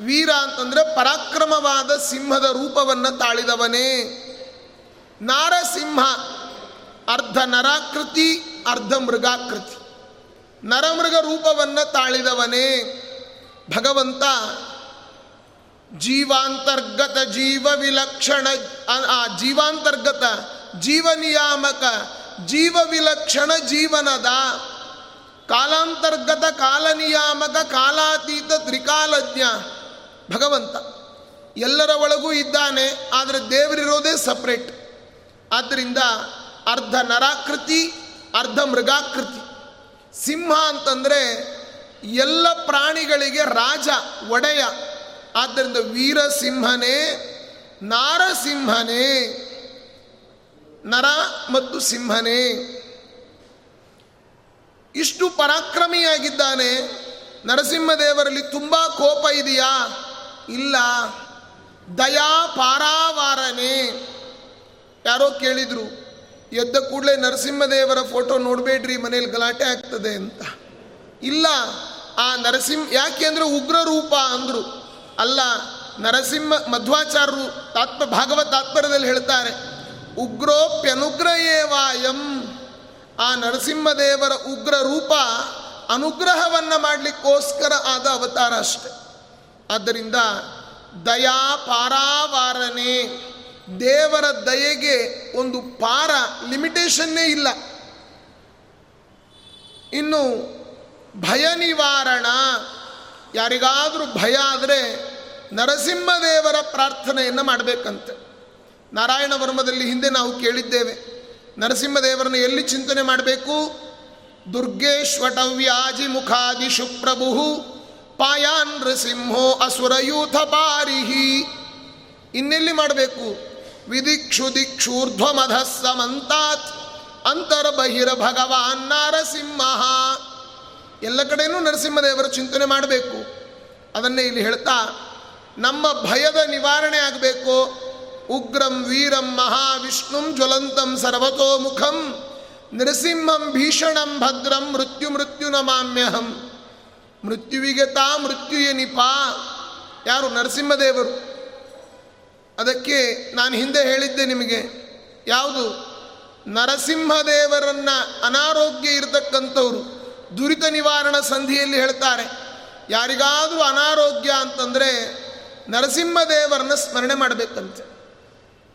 ವೀರ ಅಂತಂದರೆ ಪರಾಕ್ರಮವಾದ ಸಿಂಹದ ರೂಪವನ್ನು ತಾಳಿದವನೇ. ನಾರಸಿಂಹ, ಅರ್ಧ ನರಾಕೃತಿ, ಅರ್ಧ ಮೃಗಾಕೃತಿ. ನರಮೃಗ ರೂಪವನ್ನು ತಾಳಿದವನೇ. ಭಗವಂತ, ಜೀವಾಂತರ್ಗತ ಜೀವ ವಿಲಕ್ಷಣ ಜೀವಾಂತರ್ಗತ ಜೀವ ನಿಯಾಮಕ, ಜೀವ ವಿಲಕ್ಷಣ ಜೀವನದ. ಕಾಲಾಂತರ್ಗತ ಕಾಲ ನಿಯಾಮಕ, ಕಾಲಾತೀತ ತ್ರಿಕಾಲಜ್ಞ. ಭಗವಂತ ಎಲ್ಲರ ಒಳಗೂ ಇದ್ದಾನೆ, ಆದರೆ ದೇವರಿರೋದೇ ಸಪ್ರೇಟ್ ಆದ್ದರಿಂದ ಅರ್ಧ ನರಾಕೃತಿ, ಅರ್ಧ ಮೃಗಾಕೃತಿ. ಸಿಂಹ ಅಂತಂದರೆ ಎಲ್ಲ ಪ್ರಾಣಿಗಳಿಗೆ ರಾಜ, ಒಡೆಯ. ಆದ್ದರಿಂದ ವೀರಸಿಂಹನೇ, ನಾರಸಿಂಹನೇ, ನರ ಮತ್ತು ಸಿಂಹನೇ. ಇಷ್ಟು ಪರಾಕ್ರಮಿಯಾಗಿದ್ದಾನೆ. ನರಸಿಂಹದೇವರಲ್ಲಿ ತುಂಬ ಕೋಪ ಇದೆಯಾ? ಇಲ್ಲ. ದಯಾ ಪಾರಾವಾರನೆ ಯಾರೋ ಕೇಳಿದರು, ಎದ್ದ ಕೂಡಲೇ ನರಸಿಂಹದೇವರ ಫೋಟೋ ನೋಡಬೇಡ್ರಿ, ಮನೇಲಿ ಗಲಾಟೆ ಆಗ್ತದೆ ಅಂತ. ಇಲ್ಲ, ಆ ನರಸಿಂಹ, ಯಾಕೆ ಅಂದರೆ ಉಗ್ರ ರೂಪ ಅಂದರು. ಅಲ್ಲ, ನರಸಿಂಹ ಮಧ್ವಾಚಾರ್ಯರು ತಾತ್ಪ ಭಾಗವತ ತಾತ್ಪರ್ಯದಲ್ಲಿ ಹೇಳ್ತಾರೆ, ಉಗ್ರೋಪ್ಯನುಗ್ರಹೇವಾಯಂ. ಆ ನರಸಿಂಹದೇವರ ಉಗ್ರ ರೂಪ ಅನುಗ್ರಹವನ್ನು ಮಾಡಲಿಕ್ಕೋಸ್ಕರ ಆದ ಅವತಾರ ಅಷ್ಟೆ. ಆದ್ದರಿಂದ ದಯಾ ಪಾರಾವಾರನೆ, ದೇವರ ದಯೆಗೆ ಒಂದು ಪಾರ ಲಿಮಿಟೇಷನ್ನೇ ಇಲ್ಲ. ಇನ್ನು ಭಯ ನಿವಾರಣ, ಯಾರಿಗಾದರೂ ಭಯ ಆದರೆ ನರಸಿಂಹದೇವರ ಪ್ರಾರ್ಥನೆಯನ್ನು ಮಾಡಬೇಕಂತೆ. ನಾರಾಯಣ ವರ್ಮದಲ್ಲಿ ಹಿಂದೆ ನಾವು ಕೇಳಿದ್ದೇವೆ, ನರಸಿಂಹದೇವರನ್ನು ಎಲ್ಲಿ ಚಿಂತನೆ ಮಾಡಬೇಕು? ದುರ್ಗೇಶ್ವಟವ್ಯಾಜಿ ಮುಖಾದಿ ಶುಪ್ರಭು ಪಾಯಾನ್ ನೃಸಿಂಹೋ ಅಸುರಯೂಥ ಪಾರಿಹಿ. ಇನ್ನೆಲ್ಲಿ ಮಾಡಬೇಕು? ವಿಧಿಕ್ಷು ದಿಕ್ಷೂರ್ಧ್ವಮಧಸ್ಸಮಂತಾತ್ ಸಮಂತಾತ್ ಅಂತರ ಬಹಿರ ಭಗವಾನ್ ನರಸಿಂಹ. ಎಲ್ಲ ಕಡೆಯೂ ನರಸಿಂಹದೇವರ ಚಿಂತನೆ ಮಾಡಬೇಕು. ಅದನ್ನೇ ಇಲ್ಲಿ ಹೇಳ್ತಾ, ನಮ್ಮ ಭಯದ ನಿವಾರಣೆ ಆಗಬೇಕು. ಉಗ್ರಂ, ವೀರಂ, ಮಹಾವಿಷ್ಣುಂ, ಜ್ವಲಂತಂ, ಸರ್ವತೋಮುಖಂ, ನೃಸಿಂಹಂ, ಭೀಷಣಂ, ಭದ್ರಂ, ಮೃತ್ಯು ಮೃತ್ಯು ನಮಾಮ್ಯಹಂ. ಮೃತ್ಯುವಿಗೆ ತಾ ಮೃತ್ಯು ಎನಿಪಾ. ಯಾರು ನರಸಿಂಹದೇವರು? ಅದಕ್ಕೆ ನಾನು ಹಿಂದೆ ಹೇಳಿದ್ದೆ ನಿಮಗೆ, ಯಾವುದು? ನರಸಿಂಹದೇವರನ್ನು ಅನಾರೋಗ್ಯ ಇರತಕ್ಕಂಥವ್ರು ದುರಿತ ನಿವಾರಣ ಸಂಧಿಯಲ್ಲಿ ಹೇಳ್ತಾರೆ. ಯಾರಿಗಾದರೂ ಅನಾರೋಗ್ಯ ಅಂತಂದರೆ ನರಸಿಂಹದೇವರನ್ನ ಸ್ಮರಣೆ ಮಾಡಬೇಕಂತೆ.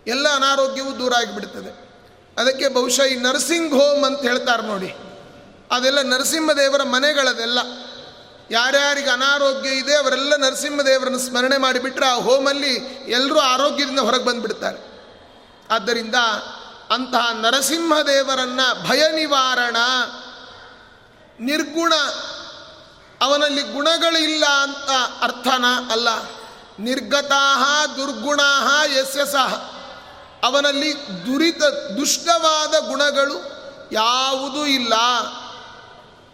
ಎಲ್ಲ ಅನಾರೋಗ್ಯವೂ ದೂರ ಆಗಿಬಿಡ್ತದೆ. ಅದಕ್ಕೆ ಬಹುಶಃ ಈ ನರ್ಸಿಂಗ್ ಹೋಮ್ ಅಂತ ಹೇಳ್ತಾರೆ ನೋಡಿ. ಅದೆಲ್ಲ ನರಸಿಂಹದೇವರ ಮನೆಗಳದೆಲ್ಲ. ಯಾರ್ಯಾರಿಗೆ ಅನಾರೋಗ್ಯ ಇದೆ, ಅವರೆಲ್ಲ ನರಸಿಂಹದೇವರನ್ನು ಸ್ಮರಣೆ ಮಾಡಿಬಿಟ್ರೆ ಆ ಹೋಮಲ್ಲಿ ಎಲ್ಲರೂ ಆರೋಗ್ಯದಿಂದ ಹೊರಗೆ ಬಂದುಬಿಡ್ತಾರೆ. ಆದ್ದರಿಂದ ಅಂತಹ ನರಸಿಂಹದೇವರನ್ನ ಭಯ ನಿವಾರಣ, ನಿರ್ಗುಣ, ಅವನಲ್ಲಿ ಗುಣಗಳಿಲ್ಲ ಅಂತ ಅರ್ಥನ ಅಲ್ಲ. ನಿರ್ಗತಾಹ, ದುರ್ಗುಣಾಹ ಯಸ್ಯ ಸಹ ಅವನಲ್ಲಿ ದುರಿತ, ದುಷ್ಟವಾದ ಗುಣಗಳು ಯಾವುದೂ ಇಲ್ಲ.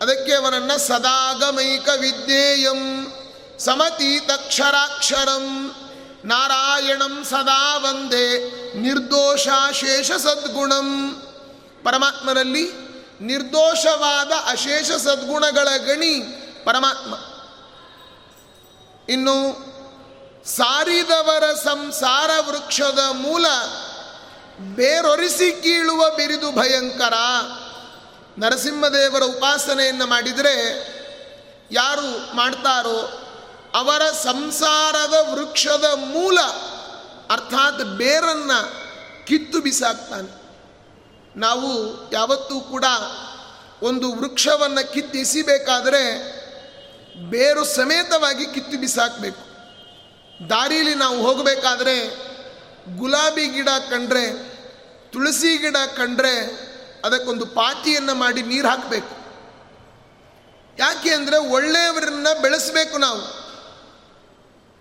ಅದಕ್ಕೆ ಅವನನ್ನು ಸದಾಗಮೈಕ ವಿದ್ಯೇಯಂ ಸಮತೀತಕ್ಷರಾಕ್ಷರಂ. ನಾರಾಯಣಂ ಸದಾ ವಂದೇ ನಿರ್ದೋಷಾಶೇಷ ಸದ್ಗುಣಂ. ಪರಮಾತ್ಮನಲ್ಲಿ ನಿರ್ದೋಷವಾದ ಅಶೇಷ ಸದ್ಗುಣಗಳ ಗಣಿ ಪರಮಾತ್ಮ. ಇನ್ನು ಸಾರಿದವರ ಸಂಸಾರ ವೃಕ್ಷದ ಮೂಲ ಬೇರೊರಿಸಿ ಕೀಳುವ ಬಿರಿದು ಭಯಂಕರ. ನರಸಿಂಹದೇವರ ಉಪಾಸನೆಯನ್ನು ಮಾಡಿದರೆ ಯಾರು ಮಾಡ್ತಾರೋ ಅವರ ಸಂಸಾರದ ವೃಕ್ಷದ ಮೂಲ, ಅರ್ಥಾತ್ ಬೇರನ್ನು ಕಿತ್ತು ಬಿಸಾಕ್ತಾನೆ. ನಾವು ಯಾವತ್ತೂ ಕೂಡ ಒಂದು ವೃಕ್ಷವನ್ನು ಕಿತ್ತಿಸಿಬೇಕಾದರೆ ಬೇರು ಸಮೇತವಾಗಿ ಕಿತ್ತು ಬಿಸಾಕಬೇಕು. ದಾರೀಲಿ ನಾವು ಹೋಗಬೇಕಾದ್ರೆ ಗುಲಾಬಿ ಗಿಡ ಕಂಡ್ರೆ, ತುಳಸಿ ಗಿಡ ಕಂಡ್ರೆ ಅದಕ್ಕೊಂದು ಪಾತಿಯನ್ನು ಮಾಡಿ ನೀರು ಹಾಕಬೇಕು. ಯಾಕೆ ಅಂದರೆ ಒಳ್ಳೆಯವರನ್ನ ಬೆಳೆಸಬೇಕು ನಾವು.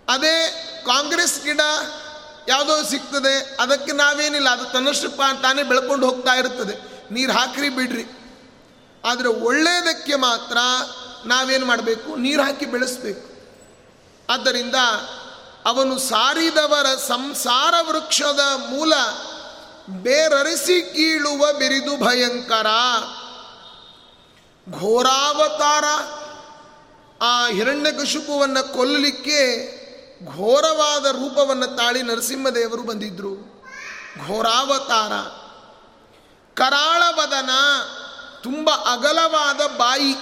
ಅದೇ ಕಾಂಗ್ರೆಸ್ ಗಿಡ ಯಾವುದೋ ಸಿಗ್ತದೆ, ಅದಕ್ಕೆ ನಾವೇನಿಲ್ಲ, ಅದು ತನ್ನಷ್ಟು ತಾನೇ ಬೆಳ್ಕೊಂಡು ಹೋಗ್ತಾ ಇರ್ತದೆ. ನೀರು ಹಾಕ್ರಿ ಬಿಡ್ರಿ. ಆದರೆ ಒಳ್ಳೆಯದಕ್ಕೆ ಮಾತ್ರ ನಾವೇನು ಮಾಡಬೇಕು? ನೀರು ಹಾಕಿ ಬೆಳೆಸಬೇಕು. ಆದ್ದರಿಂದ ಅವನು ಸಾರಿದವರ ಸಂಸಾರ ವೃಕ್ಷದ ಮೂಲ ಬೇರರಿಸಿ ಕೀಳುವ ಬಿರಿದು ಭಯಂಕರ. ಘೋರಾವತಾರ. ಆ ಹಿರಣ್ಯಕಶುಪುವನ್ನು ಕೊಲ್ಲಲಿಕ್ಕೆ ಘೋರವಾದ ರೂಪವನ್ನು ತಾಳಿ ನರಸಿಂಹದೇವರು ಬಂದಿದ್ದರು ಘೋರಾವತಾರ. ಕರಾಳವದನ ತುಂಬ ಅಗಲವಾದ ಬಾಯಿ,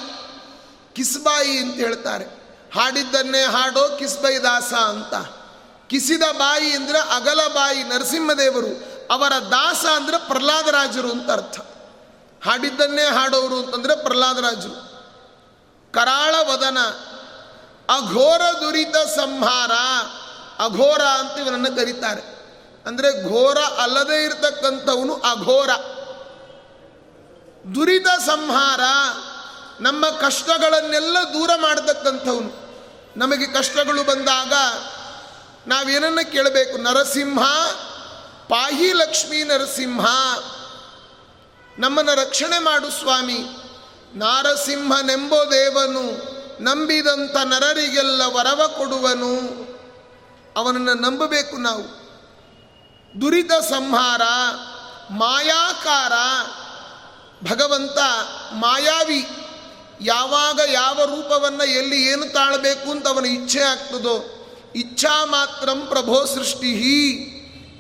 ಕಿಸ್ಬಾಯಿ ಅಂತ ಹೇಳ್ತಾರೆ. ಹಾಡಿದ್ದನ್ನೇ ಹಾಡೋ ಕಿಸ್ಬೈ ದಾಸ ಅಂತ. ಕಿಸಿದ ಬಾಯಿ ಅಂದರೆ ಅಗಲ ಬಾಯಿ ನರಸಿಂಹದೇವರು. ಅವರ ದಾಸ ಅಂದರೆ ಪ್ರಹ್ಲಾದರಾಜರು ಅಂತ ಅರ್ಥ. ಹಾಡಿದ್ದನ್ನೇ ಹಾಡೋರು ಅಂತಂದರೆ ಪ್ರಹ್ಲಾದರಾಜರು. ಕರಾಳ ವದನ, ಅಘೋರ ದುರಿತ ಸಂಹಾರ, ಅಘೋರ ಅಂತ ಇವನನ್ನು ಕರೀತಾರೆ. ಅಂದರೆ ಘೋರ ಅಲ್ಲದೆ ಇರತಕ್ಕಂಥವನು ಅಘೋರ. ದುರಿತ ಸಂಹಾರ ನಮ್ಮ ಕಷ್ಟಗಳನ್ನೆಲ್ಲ ದೂರ ಮಾಡತಕ್ಕಂಥವನು. ನಮಗೆ ಕಷ್ಟಗಳು ಬಂದಾಗ ನಾವೇನನ್ನು ಕೇಳಬೇಕು? ನರಸಿಂಹ ಪಾಹಿ ಲಕ್ಷ್ಮೀ ನರಸಿಂಹ, ನಮ್ಮನ್ನು ರಕ್ಷಣೆ ಮಾಡು ಸ್ವಾಮಿ. ನಾರಸಿಂಹನೆಂಬೋ ದೇವನು, ನಂಬಿದಂಥ ನರರಿಗೆಲ್ಲ ವರವ ಕೊಡುವನು. ಅವನನ್ನು ನಂಬಬೇಕು ನಾವು. ದುರಿತ ಸಂಹಾರ, ಮಾಯಾಕಾರ, ಭಗವಂತ ಮಾಯಾವಿ. ಯಾವಾಗ ಯಾವ ರೂಪವನ್ನು ಎಲ್ಲಿ ಏನು ತಾಳಬೇಕು ಅಂತ ಅವನ ಇಚ್ಛೆ ಆಗ್ತದೋ ಇಚ್ಛಾ ಮಾತ್ರಂ ಪ್ರಭೋ ಸೃಷ್ಟಿ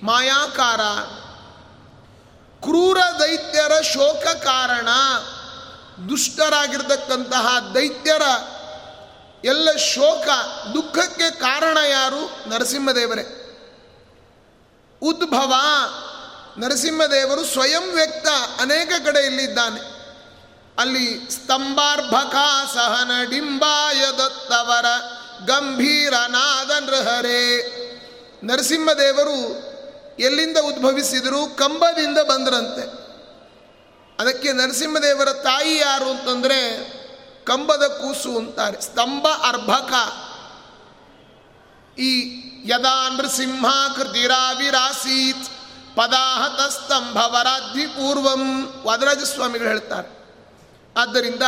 ಮಾಯಾಕಾರ, ಕ್ರೂರ ದೈತ್ಯರ ಶೋಕ ಕಾರಣ, ದುಷ್ಟರಾಗಿರ್ತಕ್ಕಂತಹ ದೈತ್ಯರ ಎಲ್ಲ ಶೋಕ, ದುಃಖಕ್ಕೆ ಕಾರಣ ಯಾರು? ನರಸಿಂಹದೇವರೇ. ಉದ್ಭವ, ನರಸಿಂಹದೇವರು ಸ್ವಯಂ ವ್ಯಕ್ತ ಅನೇಕ ಕಡೆ ಇಲ್ಲಿದ್ದಾನೆ ಅಲ್ಲಿ ಸ್ತಂಭಾರ್ಭಕಾಸಹನ ಡಿಂಬಾಯ ದತ್ತವರ ಗಂಭೀರ ನಾದ ನೃಹರೇ ನರಸಿಂಹದೇವರು ಎಲ್ಲಿಂದ ಉದ್ಭವಿಸಿದರು? ಕಂಬದಿಂದ ಬಂದರಂತೆ. ಅದಕ್ಕೆ ನರಸಿಂಹದೇವರ ತಾಯಿ ಯಾರು ಅಂತಂದರೆ ಕಂಬದ ಕೂಸು ಅಂತಾರೆ. ಸ್ತಂಭ ಅರ್ಭಕ. ಈ ಯದಾ ನೃಸಿಂಹ ಕೃತಿರಾವಿರಾಸೀತ್ ಪದಾಹತ ಸ್ತಂಭವರಾಧಿ ಪೂರ್ವಂ ವಾದರಾಜ ಸ್ವಾಮಿಗಳು ಹೇಳ್ತಾರೆ. ಆದ್ದರಿಂದ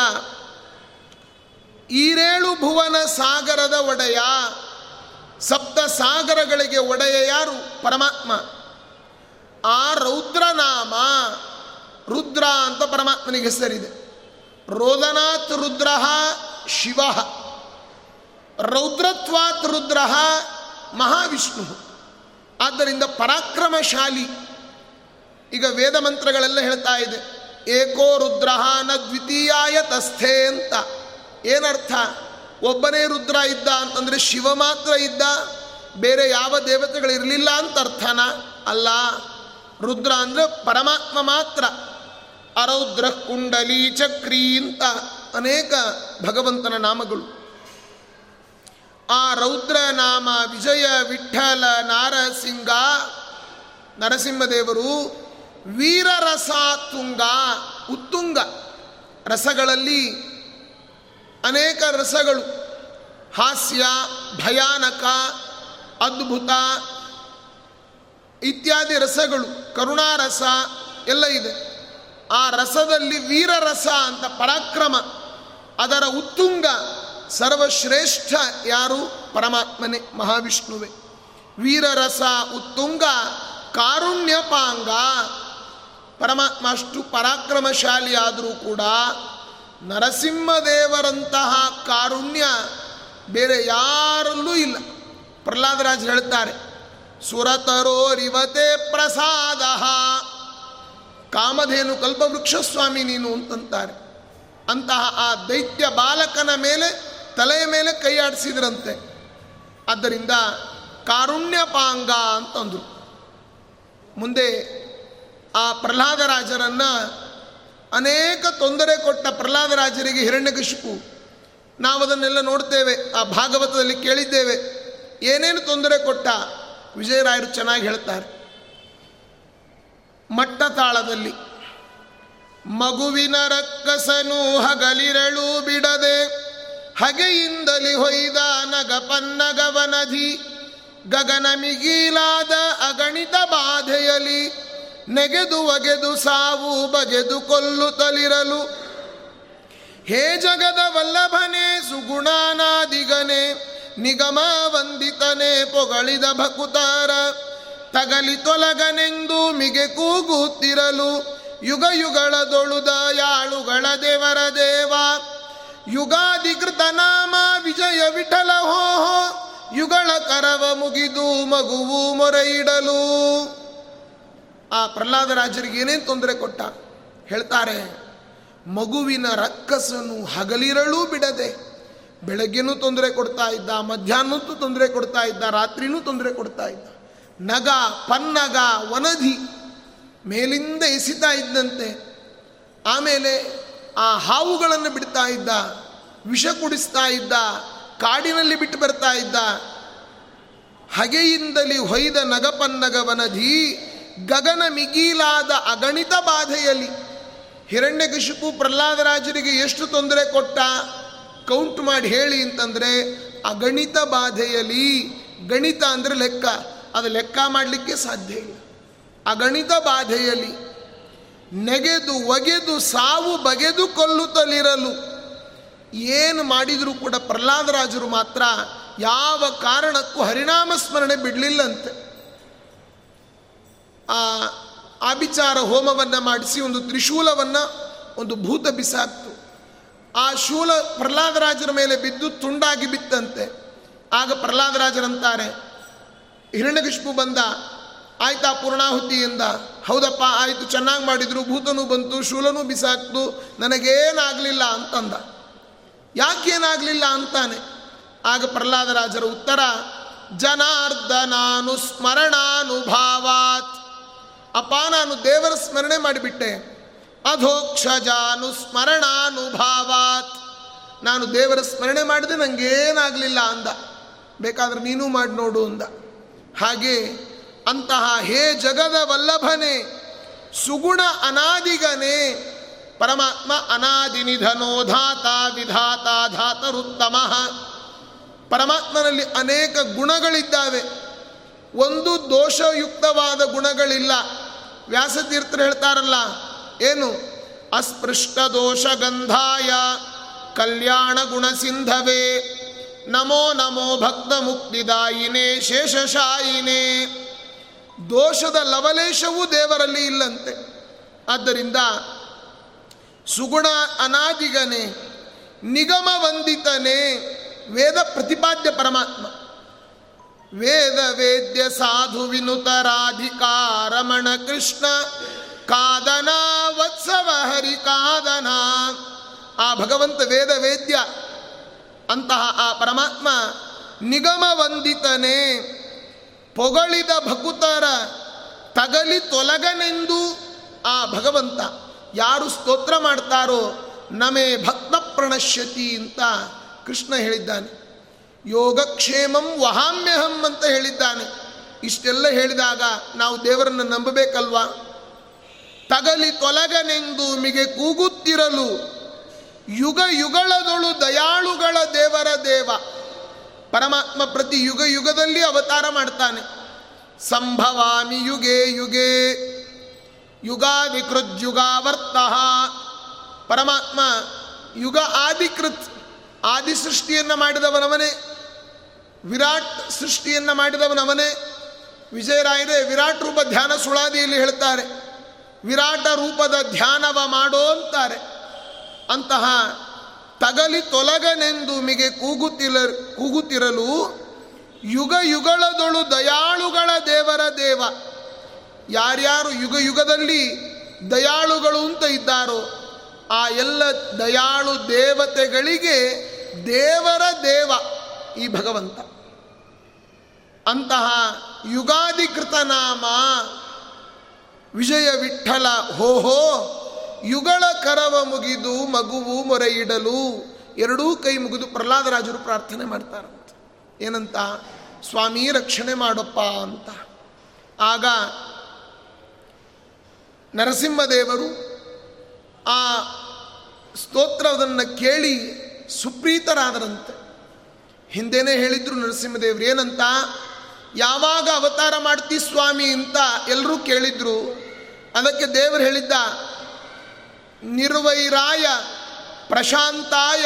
ಈರೇಳು ಭುವನ ಸಾಗರದ ಒಡೆಯ ಸಪ್ತ ಸಾಗರಗಳಿಗೆ ಒಡೆಯ ಯಾರು? ಪರಮಾತ್ಮ. ಆ ರೌದ್ರನಾಮ ರುದ್ರ ಅಂತ ಪರಮಾತ್ಮನಿಗೆ ಹೆಸರಿದೆ. ರೋದನಾತ್ ರುದ್ರ ಶಿವ, ರೌದ್ರತ್ವಾತ್ ರುದ್ರ ಮಹಾವಿಷ್ಣು. ಆದ್ದರಿಂದ ಪರಾಕ್ರಮಶಾಲಿ. ಈಗ ವೇದ ಮಂತ್ರಗಳೆಲ್ಲ ಹೇಳ್ತಾ ಇದೆ. ಏಕೋ ರುದ್ರ ನ ದ್ವಿತೀಯಾಯ ತಸ್ಥೆ ಅಂತ. ಏನರ್ಥ? ಒಬ್ಬನೇ ರುದ್ರ ಇದ್ದ ಅಂತಂದರೆ ಶಿವ ಮಾತ್ರ ಇದ್ದ. ಬೇರೆ ಯಾವ ದೇವತೆಗಳಿರಲಿಲ್ಲ ಅಂತ ಅರ್ಥನಾ? ಅಲ್ಲ. ರುದ್ರ ಅಂದರೆ ಪರಮಾತ್ಮ ಮಾತ್ರ. ಅರೌದ್ರ ಕುಂಡಲಿ ಚಕ್ರಿ ಅಂತ ಅನೇಕ ಭಗವಂತನ ನಾಮಗಳು. ಆ ರೌದ್ರ ನಾಮ ವಿಜಯ ವಿಠಲ ನಾರಸಿಂಗ ನರಸಿಂಹದೇವರು ವೀರರಸ ತುಂಗ ಉತ್ತುಂಗ. ರಸಗಳಲ್ಲಿ ಅನೇಕ ರಸಗಳು. ಹಾಸ್ಯ ಭಯಾನಕ ಅದ್ಭುತ ಇತ್ಯಾದಿ ರಸಗಳು, ಕರುಣಾರಸ ಎಲ್ಲ ಇದೆ. ಆ ರಸದಲ್ಲಿ ವೀರರಸ ಅಂತ ಪರಾಕ್ರಮ, ಅದರ ಉತ್ತುಂಗ ಸರ್ವಶ್ರೇಷ್ಠ ಯಾರು? ಪರಮಾತ್ಮನೆ, ಮಹಾವಿಷ್ಣುವೆ. ವೀರರಸ, ಉತ್ತುಂಗ ಕಾರುಣ್ಯಪಾಂಗ ಪರಮಾತ್ಮ ಅಷ್ಟು ಪರಾಕ್ರಮಶಾಲಿ ಆದರೂ ಕೂಡ ನರಸಿಂಹದೇವರಂತಹ ಕಾರುಣ್ಯ ಬೇರೆ ಯಾರಲ್ಲೂ ಇಲ್ಲ. ಪ್ರಹ್ಲಾದರಾಜ್ ಹೇಳ್ತಾರೆ ಸುರತರೋರಿವತೆ ಪ್ರಸಾದ. ಕಾಮಧೇನು ಕಲ್ಪವೃಕ್ಷಸ್ವಾಮಿ ನೀನು ಅಂತಂತಾರೆ. ಅಂತಹ ಆ ದೈತ್ಯ ಬಾಲಕನ ಮೇಲೆ ತಲೆಯ ಮೇಲೆ ಕೈ ಆಡಿಸಿದ್ರಂತೆ. ಆದ್ದರಿಂದ ಕಾರುಣ್ಯಪಾಂಗ ಅಂತಂದರು. ಮುಂದೆ ಆ ಪ್ರಹ್ಲಾದರಾಜರನ್ನು ಅನೇಕ ತೊಂದರೆ ಕೊಟ್ಟ ಪ್ರಹ್ಲಾದರಾಜರಿಗೆ ಹಿರಣ್ಯಕಶಿಪು. ನಾವು ಅದನ್ನೆಲ್ಲ ನೋಡ್ತೇವೆ, ಆ ಭಾಗವತದಲ್ಲಿ ಕೇಳಿದ್ದೇವೆ. ಏನೇನು ತೊಂದರೆ ಕೊಟ್ಟ ವಿಜಯರಾಯರು ಚೆನ್ನಾಗಿ ಹೇಳ್ತಾರೆ. ಮಟ್ಟ ತಾಳದಲ್ಲಿ ಮಗುವಿನ ರಕ್ಕಸನು ಹಗಲಿರಳು ಬಿಡದೆ, ಹಗೆಯಿಂದಲಿ ಹೊಯ್ದ ನಗಪನ್ನಗವನಧಿ ಗಗನ ಮಿಗಿಲಾದ ಅಗಣಿತ ಬಾಧೆಯಲಿ ನೆಗೆದು ಒಗೆದು ಸಾವು ಬಗೆದು ಕೊಲ್ಲುತ್ತಲಿರಲು, ಹೇ ಜಗದ ವಲ್ಲಭನೇ ಸುಗುಣಾನಾದಿಗನೆ ನಿಗಮ ವಂದಿತನೆ ಪೊಗಳಿದ ಭಕುತಾರ. ತಗಲಿ ತೊಲಗನೆಂದು ಮಿಗೆ ಕೂಗುತ್ತಿರಲು ಯುಗ ಯುಗಳದೊಳುದ ಯಾಳುಗಳ ದೇವರ ದೇವ. ಯುಗಾಧಿಕೃತ ನಾಮ ವಿಜಯ ವಿಠಲ ಹೋ ಯುಗಳ ಕರವ ಮುಗಿದು ಮಗುವು ಮೊರೆಯಿಡಲು. ಆ ಪ್ರಹ್ಲಾದರಾಜರಿಗೆ ಏನೇನು ತೊಂದರೆ ಕೊಟ್ಟ? ಹೇಳ್ತಾರೆ, ಮಗುವಿನ ರಕ್ಕಸನು ಹಗಲಿರಳೂ ಬಿಡದೆ ಬೆಳಗ್ಗೆನೂ ತೊಂದರೆ ಕೊಡ್ತಾ ಇದ್ದ ಮಧ್ಯಾಹ್ನಕ್ಕೂ ತೊಂದರೆ ಕೊಡ್ತಾ ಇದ್ದ, ರಾತ್ರಿನೂ ತೊಂದರೆ ಕೊಡ್ತಾ ಇದ್ದ. ನಗ, ಪನ್ನಗ, ವನಧಿ ಮೇಲಿಂದ ಎಸಿತಾ ಇದ್ದಂತೆ, ಆಮೇಲೆ ಆ ಹಾವುಗಳನ್ನು ಬಿಡ್ತಾ ಇದ್ದ, ವಿಷ ಕುಡಿಸ್ತಾ ಇದ್ದ, ಕಾಡಿನಲ್ಲಿ ಬಿಟ್ಟು ಬರ್ತಾ ಇದ್ದ. ಹಗೆಯಿಂದಲೇ ಹೊಯ್ದ ನಗಪನ್ನಗವನಧಿ ಗಗನ ಮಿಗೀಲಾದ ಅಗಣಿತ ಬಾಧೆಯಲ್ಲಿ ಹಿರಣ್ಯಕಶಿಪು ಪ್ರಹ್ಲಾದರಾಜರಿಗೆ ಎಷ್ಟು ತೊಂದರೆ ಕೊಟ್ಟ? ಕೌಂಟ್ ಮಾಡಿ ಹೇಳಿ ಅಂತಂದರೆ ಅಗಣಿತ ಬಾಧೆಯಲ್ಲಿ ಗಣಿತ ಅಂದರೆ ಲೆಕ್ಕ. ಅದು ಲೆಕ್ಕ ಮಾಡಲಿಕ್ಕೆ ಸಾಧ್ಯ ಇಲ್ಲ. ಅಗಣಿತ ಬಾಧೆಯಲ್ಲಿ ನೆಗೆದು, ಒಗೆದು, ಸಾವು, ಬಗೆದು ಕೊಲ್ಲುತ್ತಲಿರಲು ಏನು ಮಾಡಿದರೂ ಕೂಡ ಪ್ರಹ್ಲಾದರಾಜರು ಮಾತ್ರ ಯಾವ ಕಾರಣಕ್ಕೂ ಹರಿನಾಮ ಸ್ಮರಣೆ ಬಿಡಲಿಲ್ಲಂತೆ. ಆ ಆಭಿಚಾರ ಹೋಮವನ್ನು ಮಾಡಿಸಿ, ಒಂದು ತ್ರಿಶೂಲವನ್ನು, ಒಂದು ಭೂತ ಬಿಸಾಕ್ತು. ಆ ಶೂಲ ಪ್ರಹ್ಲಾದರಾಜರ ಮೇಲೆ ಬಿದ್ದು ತುಂಡಾಗಿ ಬಿತ್ತಂತೆ. ಆಗ ಪ್ರಹ್ಲಾದರಾಜರಂತಾರೆ ಹಿರಣ್ಯಕೃಷ್ಣು ಬಂದ, ಆಯ್ತಾ ಪೂರ್ಣಾಹುತಿಯಿಂದ ಹೌದಪ್ಪ, ಆಯಿತು, ಚೆನ್ನಾಗಿ ಮಾಡಿದ್ರು, ಭೂತನೂ ಬಂತು, ಶೂಲನೂ ಬಿಸಾಕ್ತು, ನನಗೇನಾಗಲಿಲ್ಲ ಅಂತಂದ. ಯಾಕೇನಾಗಲಿಲ್ಲ ಅಂತಾನೆ. ಆಗ ಪ್ರಹ್ಲಾದರಾಜರ ಉತ್ತರ, ಜನಾರ್ದನಾನು ಸ್ಮರಣಾನುಭಾವಾತ್. ಅಪ್ಪ, ನಾನು ದೇವರ ಸ್ಮರಣೆ ಮಾಡಿಬಿಟ್ಟೆ. ಅಧೋಕ್ಷಜಾನು ಸ್ಮರಣಾನುಭಾವಾತ್ ನಾನು ದೇವರ ಸ್ಮರಣೆ ಮಾಡಿದೆ ನನಗೇನಾಗಲಿಲ್ಲ ಅಂದ. ಬೇಕಾದ್ರೆ ನೀನು ಮಾಡಿ ನೋಡು ಅಂದ. ಹಾಗೆ ಅಂತಹ ಹೇ ಜಗದ ವಲ್ಲಭನೆ, ಸುಗುಣ ಅನಾದಿಗನೇ, ಪರಮಾತ್ಮ ಅನಾದಿ ನಿಧನೋ ಧಾತ ವಿಧಾತ ಧಾತರುತ್ತಮ. ಪರಮಾತ್ಮನಲ್ಲಿ ಅನೇಕ ಗುಣಗಳಿದ್ದಾವೆ. ಒಂದು ದೋಷಯುಕ್ತವಾದ ಗುಣಗಳಿಲ್ಲ. ವ್ಯಾಸತೀರ್ಥರು ಹೇಳ್ತಾರಲ್ಲ ಏನು? ಅಸ್ಪೃಷ್ಟ ದೋಷ ಗಂಧಾಯ ಕಲ್ಯಾಣ ಗುಣ ಸಿಂಧವೇ ನಮೋ ನಮೋ ಭಕ್ತ ಮುಕ್ತಿದಾಯಿನೇ ಶೇಷಶಾಯಿನೇ. ದೋಷದ ಲವಲೇಶವೂ ದೇವರಲ್ಲಿ ಇಲ್ಲಂತೆ. ಆದ್ದರಿಂದ ಸುಗುಣ ಅನಾದಿಗನೆ ನಿಗಮ ವಂದಿತನೆ ವೇದ ಪ್ರತಿಪಾದ್ಯ ಪರಮಾತ್ಮ. ವೇದ ವೇದ್ಯ ಸಾಧು ವಿನುತರಾಧಿಕಾರಮಣ ಕೃಷ್ಣ ಕಾದನ ವತ್ಸವ ಹರಿ ಕಾದನ. ಆ ಭಗವಂತ ವೇದ ವೇದ್ಯ ಅಂತಹ ಆ ಪರಮಾತ್ಮ ನಿಗಮ ವಂದಿತನೇ. ಪೊಗಳಿದ ಭಕುತರ ತಗಲಿ ತೊಲಗನೆಂದು ಆ ಭಗವಂತ ಯಾರು ಸ್ತೋತ್ರ ಮಾಡ್ತಾರೋ ನಮೇ ಭಕ್ತ ಪ್ರಣಶ್ಯತಿ ಅಂತ ಕೃಷ್ಣ ಹೇಳಿದ್ದಾನೆ. ಯೋಗಕ್ಷೇಮಂ ವಹಾಮ್ಯಹಂ ಅಂತ ಹೇಳಿದ್ದಾನೆ. ಇಷ್ಟೆಲ್ಲ ಹೇಳಿದಾಗ ನಾವು ದೇವರನ್ನು ನಂಬಬೇಕಲ್ವಾ? ತಗಲಿ ಕೊಲಗನೆಂದು ಮಿಗೆ ಕೂಗುತ್ತಿರಲು ಯುಗ ಯುಗಳದೊಳು ದಯಾಳುಗಳ ದೇವರ ದೇವ. ಪರಮಾತ್ಮ ಪ್ರತಿ ಯುಗ ಯುಗದಲ್ಲಿ ಅವತಾರ ಮಾಡ್ತಾನೆ. ಸಂಭವಾಮಿ ಯುಗೆ ಯುಗೆ ಯುಗಾಧಿಕೃದ್ಯುಗಾವರ್ತ ಪರಮಾತ್ಮ ಯುಗ ಆದಿಕೃತ್, ಆದಿ ಸೃಷ್ಟಿಯನ್ನು ಮಾಡಿದವನವನೇ. ವಿರಾಟ್ ಸೃಷ್ಟಿಯನ್ನು ಮಾಡಿದವನವನೇ. ವಿಜಯರಾಯರೇ, ವಿರಾಟ್ ರೂಪ ಧ್ಯಾನ ಸುಳಾದಿಯಲ್ಲಿ ಹೇಳ್ತಾರೆ. ವಿರಾಟ ರೂಪದ ಧ್ಯಾನವ ಮಾಡೋ ಅಂತಾರೆ. ಅಂತಹ ತಗಲಿ ತೊಲಗನೆಂದು ಮಿಗೆ ಕೂಗುತ್ತಿಲ, ಕೂಗುತ್ತಿರಲು ಯುಗ ಯುಗಳದೊಳು ದಯಾಳುಗಳ ದೇವರ ದೇವ. ಯಾರ್ಯಾರು ಯುಗ ಯುಗದಲ್ಲಿ ದಯಾಳುಗಳು ಅಂತ ಇದ್ದಾರೋ, ಆ ಎಲ್ಲ ದಯಾಳು ದೇವತೆಗಳಿಗೆ ದೇವರ ದೇವ ಈ ಭಗವಂತ. ಅಂತಹ ಯುಗಾಧಿಕೃತ ನಾಮ ವಿಜಯ ವಿಠಲ, ಹೋ ಹೋ, ಯುಗಳ ಕರವ ಮುಗಿದು ಮಗುವು ಮೊರೆಯಿಡಲು ಎರಡೂ ಕೈ ಮುಗಿದು ಪ್ರಹ್ಲಾದರಾಜರು ಪ್ರಾರ್ಥನೆ ಮಾಡ್ತಾರಂತ ಏನಂತ? ಸ್ವಾಮಿ ರಕ್ಷಣೆ ಮಾಡಪ್ಪ ಅಂತ. ಆಗ ನರಸಿಂಹದೇವರು ಆ ಸ್ತೋತ್ರವನ್ನು ಕೇಳಿ ಸುಪ್ರೀತರಾದರಂತೆ. ಹಿಂದೆನೇ ಹೇಳಿದ್ರು ನರಸಿಂಹದೇವರು, ಏನಂತ? ಯಾವಾಗ ಅವತಾರ ಮಾಡ್ತಿ ಸ್ವಾಮಿ ಅಂತ ಎಲ್ಲರೂ ಕೇಳಿದ್ರು. ಅದಕ್ಕೆ ದೇವರು ಹೇಳಿದ್ದ, ನಿರ್ವೈರಾಯ ಪ್ರಶಾಂತಾಯ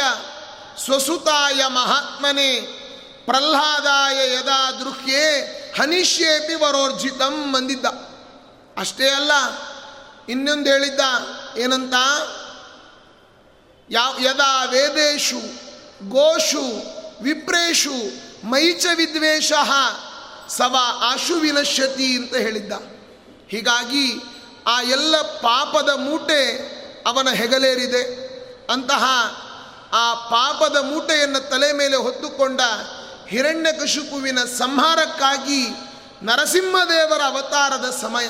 ಸ್ವಸುತಾಯ ಮಹಾತ್ಮನೆ, ಪ್ರಹ್ಲಾದಾಯ ಯದಾ ದೃಹ್ಯೇ ಹನಿಷ್ಯೇಪಿ ವರೋರ್ಜಿತಂ ಬಂದಿದ್ದ ಅಷ್ಟೇ ಅಲ್ಲ, ಇನ್ನೊಂದು ಹೇಳಿದ್ದ ಏನಂತ? ಯಾ ಯದಾ ವೇದೇಶು, ಗೋಷು, ವಿಪ್ರೇಶು, ಮೈಚ ವಿದ್ವೇಷ ಸವ ಆಶು ವಿನಶ್ಯತಿ ಅಂತ ಹೇಳಿದ್ದ. ಹೀಗಾಗಿ ಆ ಎಲ್ಲ ಪಾಪದ ಮೂಟೆ ಅವನ ಹೆಗಲೇರಿದೆ. ಅಂತಹ ಆ ಪಾಪದ ಮೂಟೆಯನ್ನು ತಲೆ ಮೇಲೆ ಹೊತ್ತುಕೊಂಡ ಹಿರಣ್ಯಕಶುಪುವಿನ ಸಂಹಾರಕ್ಕಾಗಿ ನರಸಿಂಹದೇವರ ಅವತಾರದ ಸಮಯ.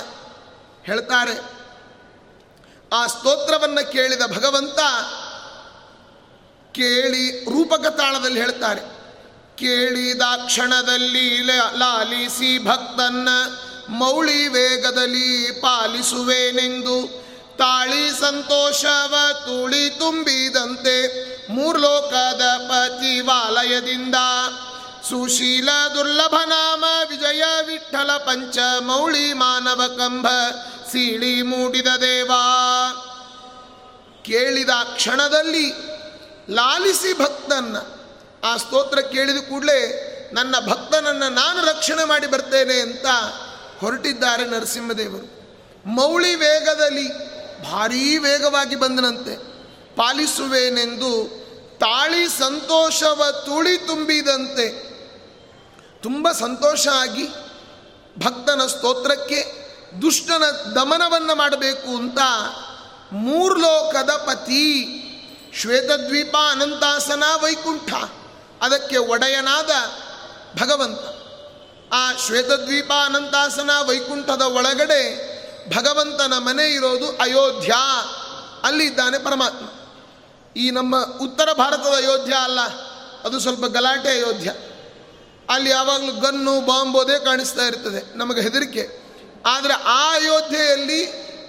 ಹೇಳ್ತಾರೆ, ಆ ಸ್ತೋತ್ರವನ್ನು ಕೇಳಿದ ಭಗವಂತ ಕೇಳಿ ರೂಪಕ ತಾಳದಲ್ಲಿ ಹೇಳ್ತಾರೆ, ಕೇಳಿದ ಕ್ಷಣದಲ್ಲಿ ಲಾಲಿಸಿ ಭಕ್ತನ್ನ ಮೌಳಿ ವೇಗದಲ್ಲಿ ಪಾಲಿಸುವೇನೆಂದು ತಾಳಿ ಸಂತೋಷವ ತುಳಿ ತುಂಬಿದಂತೆ ಮೂರ್ಲೋಕದ ಪತಿವಾಲಯದಿಂದ ಸುಶೀಲ ದುರ್ಲಭ ನಾಮ ವಿಜಯ ವಿಠಲ ಪಂಚ ಮೌಳಿ ಮಾನವ ಕಂಭ ಸೀಳಿ ಮೂಡಿದ ದೇವಾ. ಕೇಳಿದ ಕ್ಷಣದಲ್ಲಿ ಲಾಲಿಸಿ ಭಕ್ತನ್ನ, ಆ ಸ್ತೋತ್ರ ಕೇಳಿದ ಕೂಡಲೇ ನನ್ನ ಭಕ್ತನನ್ನು ನಾನು ರಕ್ಷಣೆ ಮಾಡಿ ಬರ್ತೇನೆ ಅಂತ ಹೊರಟಿದ್ದಾರೆ ನರಸಿಂಹದೇವರು. ಮೌಳಿ ವೇಗದಲ್ಲಿ ಭಾರೀ ವೇಗವಾಗಿ ಬಂದನಂತೆ. ಪಾಲಿಸುವೇನೆಂದು ತಾಳಿ ಸಂತೋಷವ ತುಳಿ ತುಂಬಿದಂತೆ. ತುಂಬ ಸಂತೋಷ ಆಗಿ ಭಕ್ತನ ಸ್ತೋತ್ರಕ್ಕೆ ದುಷ್ಟನ ದಮನವನ್ನು ಮಾಡಬೇಕು ಅಂತ ಮೂರ್ಲೋಕದ ಪತಿ ಶ್ವೇತದ್ವೀಪ ಅನಂತಾಸನ ವೈಕುಂಠ. ಅದಕ್ಕೆ ಒಡೆಯನಾದ ಭಗವಂತ. ಆ ಶ್ವೇತದ್ವೀಪ ಅನಂತಾಸನ ವೈಕುಂಠದ ಒಳಗಡೆ ಭಗವಂತನ ಮನೆ ಇರೋದು ಅಯೋಧ್ಯ. ಅಲ್ಲಿದ್ದಾನೆ ಪರಮಾತ್ಮ. ಈ ನಮ್ಮ ಉತ್ತರ ಭಾರತದ ಅಯೋಧ್ಯ ಅಲ್ಲ, ಅದು ಸ್ವಲ್ಪ ಗಲಾಟೆ ಅಯೋಧ್ಯ. ಅಲ್ಲಿ ಯಾವಾಗಲೂ ಗನ್ನು ಬಾಂಬೋದೇ ಕಾಣಿಸ್ತಾ ಇರ್ತದೆ ನಮಗೆ ಹೆದರಿಕೆ. ಆದರೆ ಆ ಅಯೋಧ್ಯೆಯಲ್ಲಿ